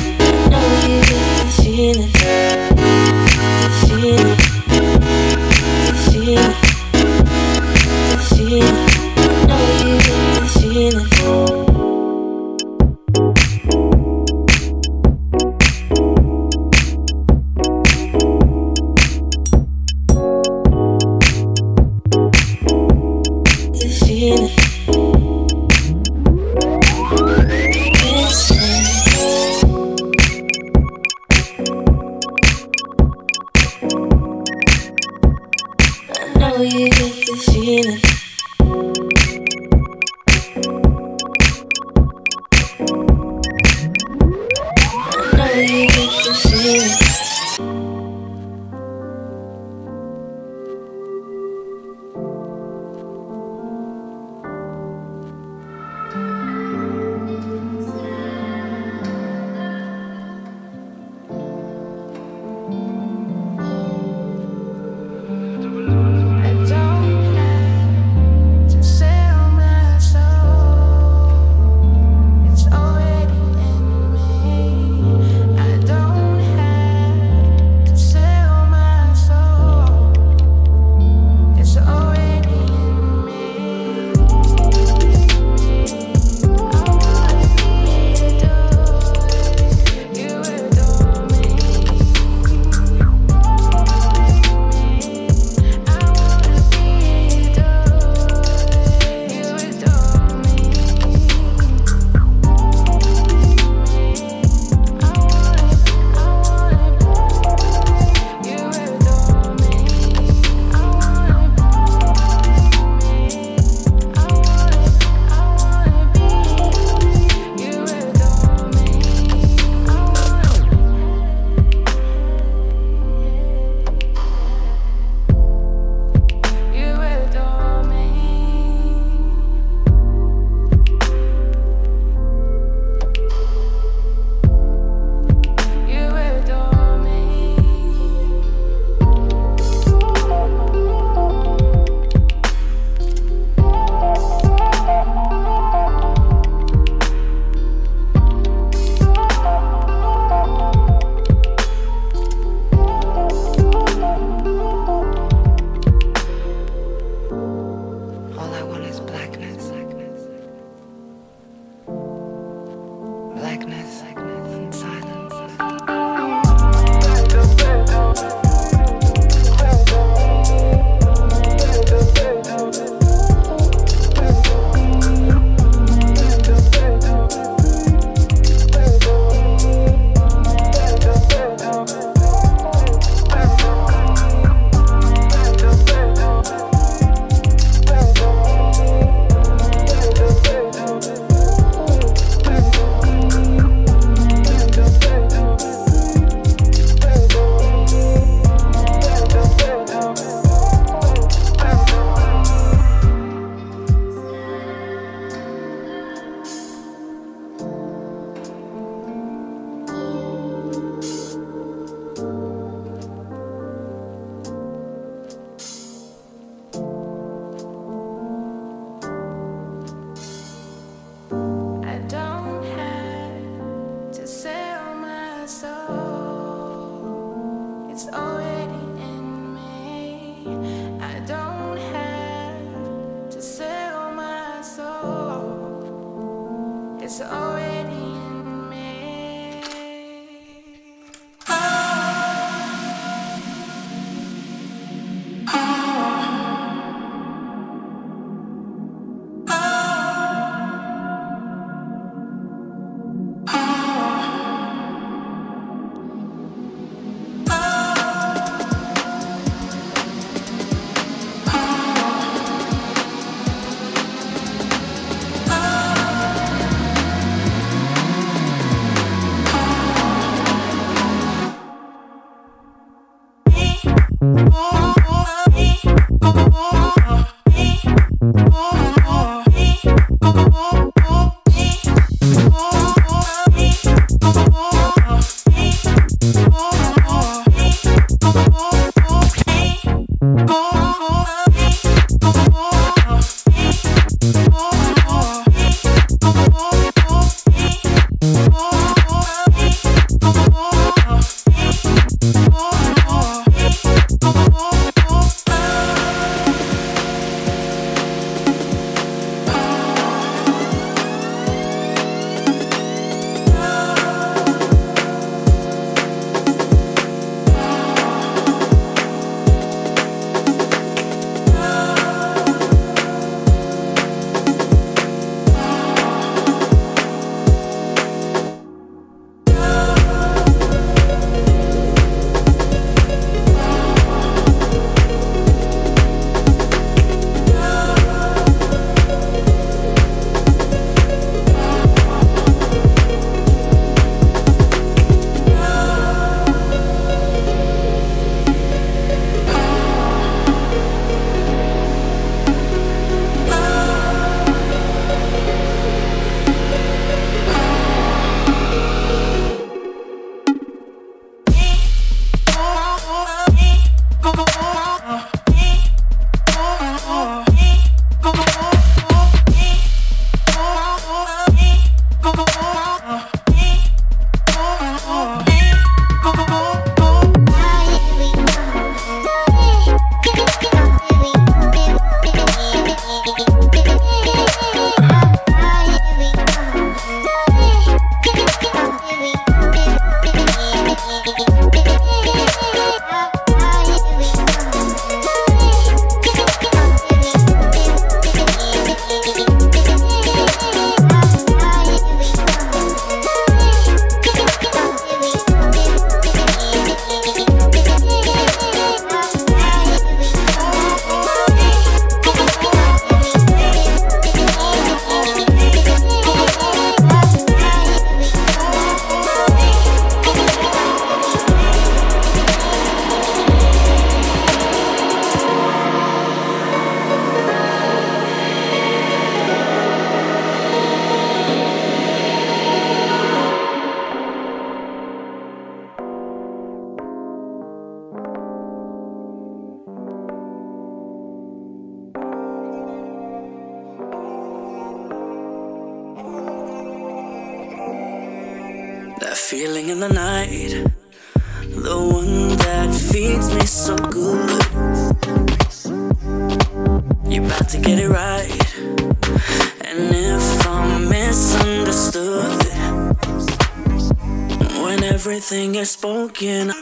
Speaker 15: Everything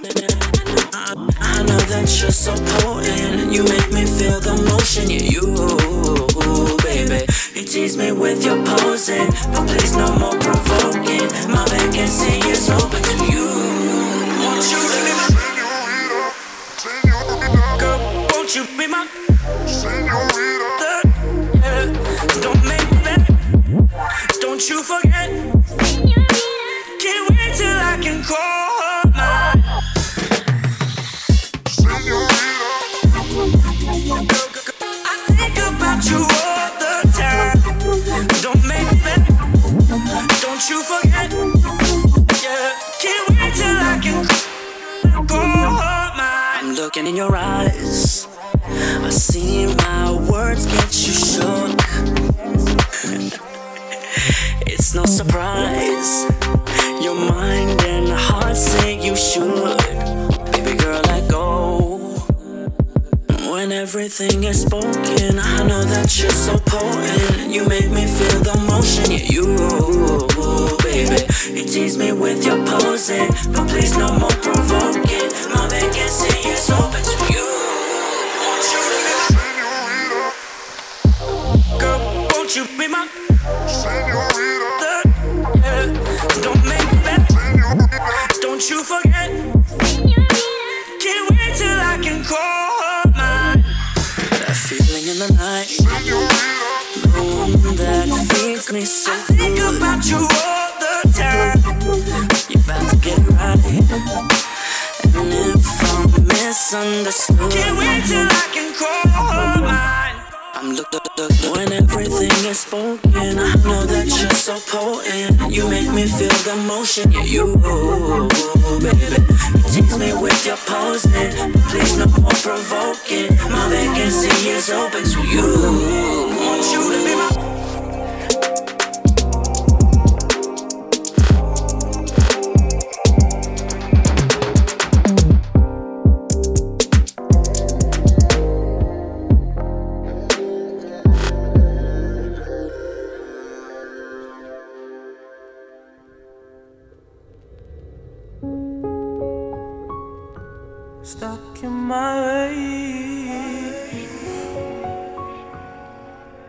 Speaker 15: looking my way.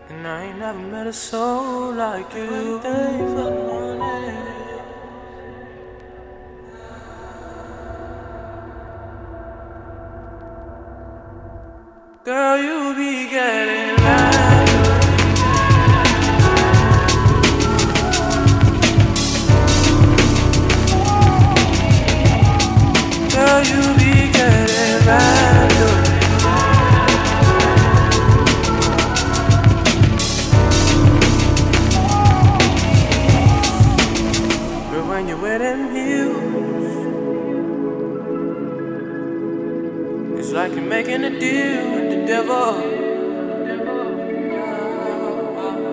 Speaker 15: And I
Speaker 4: ain't never met a soul like you. Day for morning. Girl, you be getting. devil.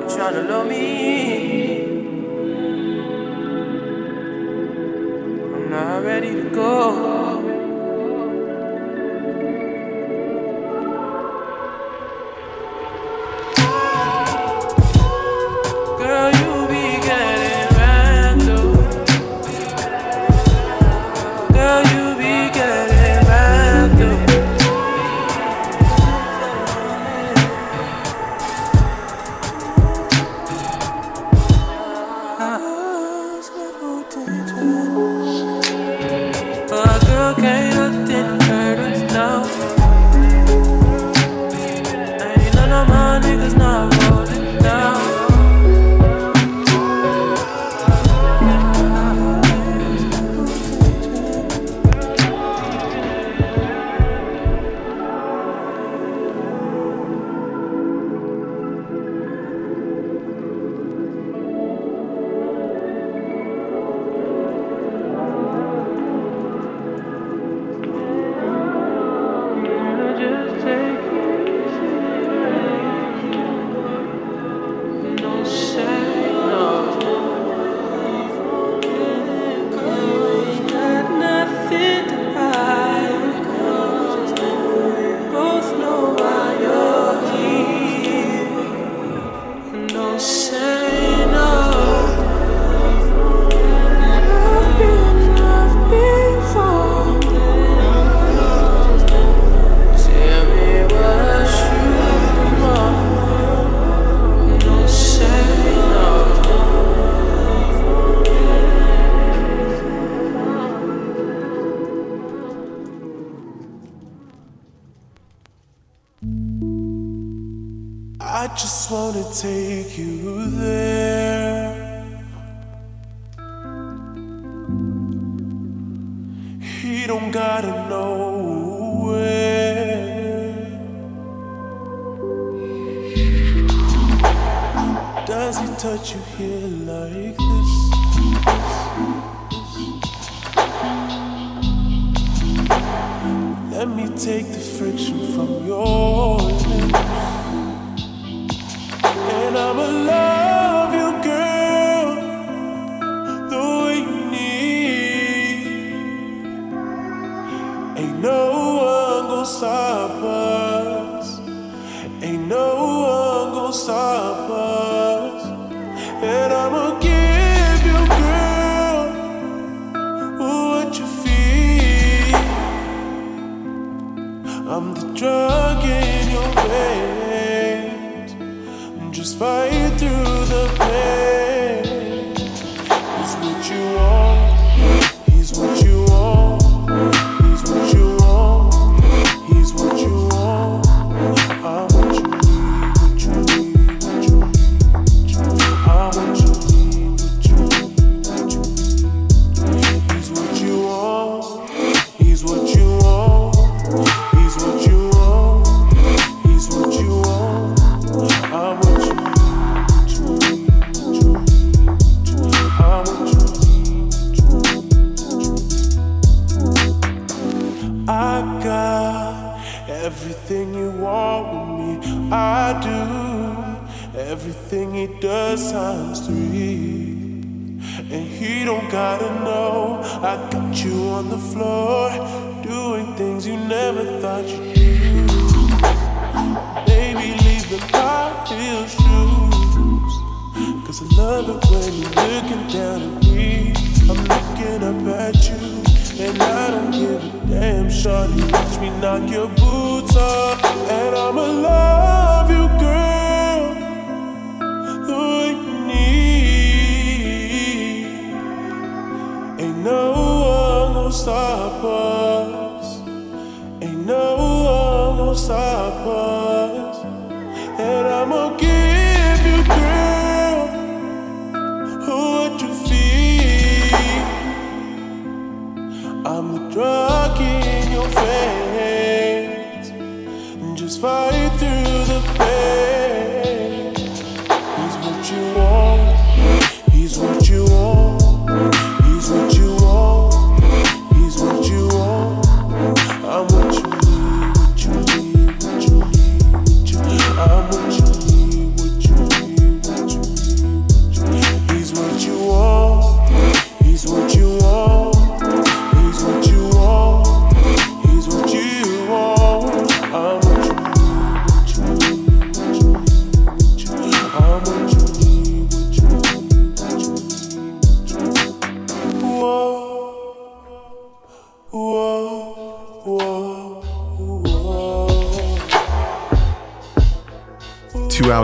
Speaker 4: You trying to love me? Ain't no
Speaker 12: one gonna stop us. And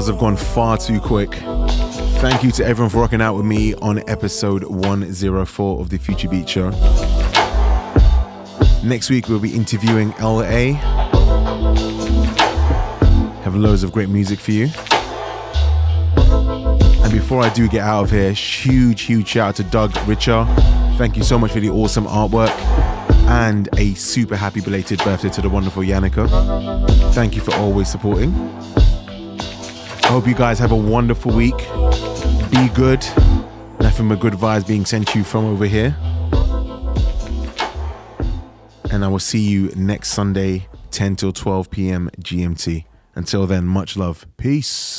Speaker 3: hours have gone far too quick. Thank you to everyone for rocking out with me on episode 104 of the Future Beats Show. Next week, we'll be interviewing LA. Have loads of great music for you. And before I do get out of here, huge, huge shout out to Doug Richar. Thank you so much for the awesome artwork and a super happy belated birthday to the wonderful Yannicka. Thank you for always supporting. I hope you guys have a wonderful week. Be good. Nothing but good vibes being sent to you from over here. And I will see you next Sunday, 10 till 12 p.m. GMT. Until then, much love. Peace.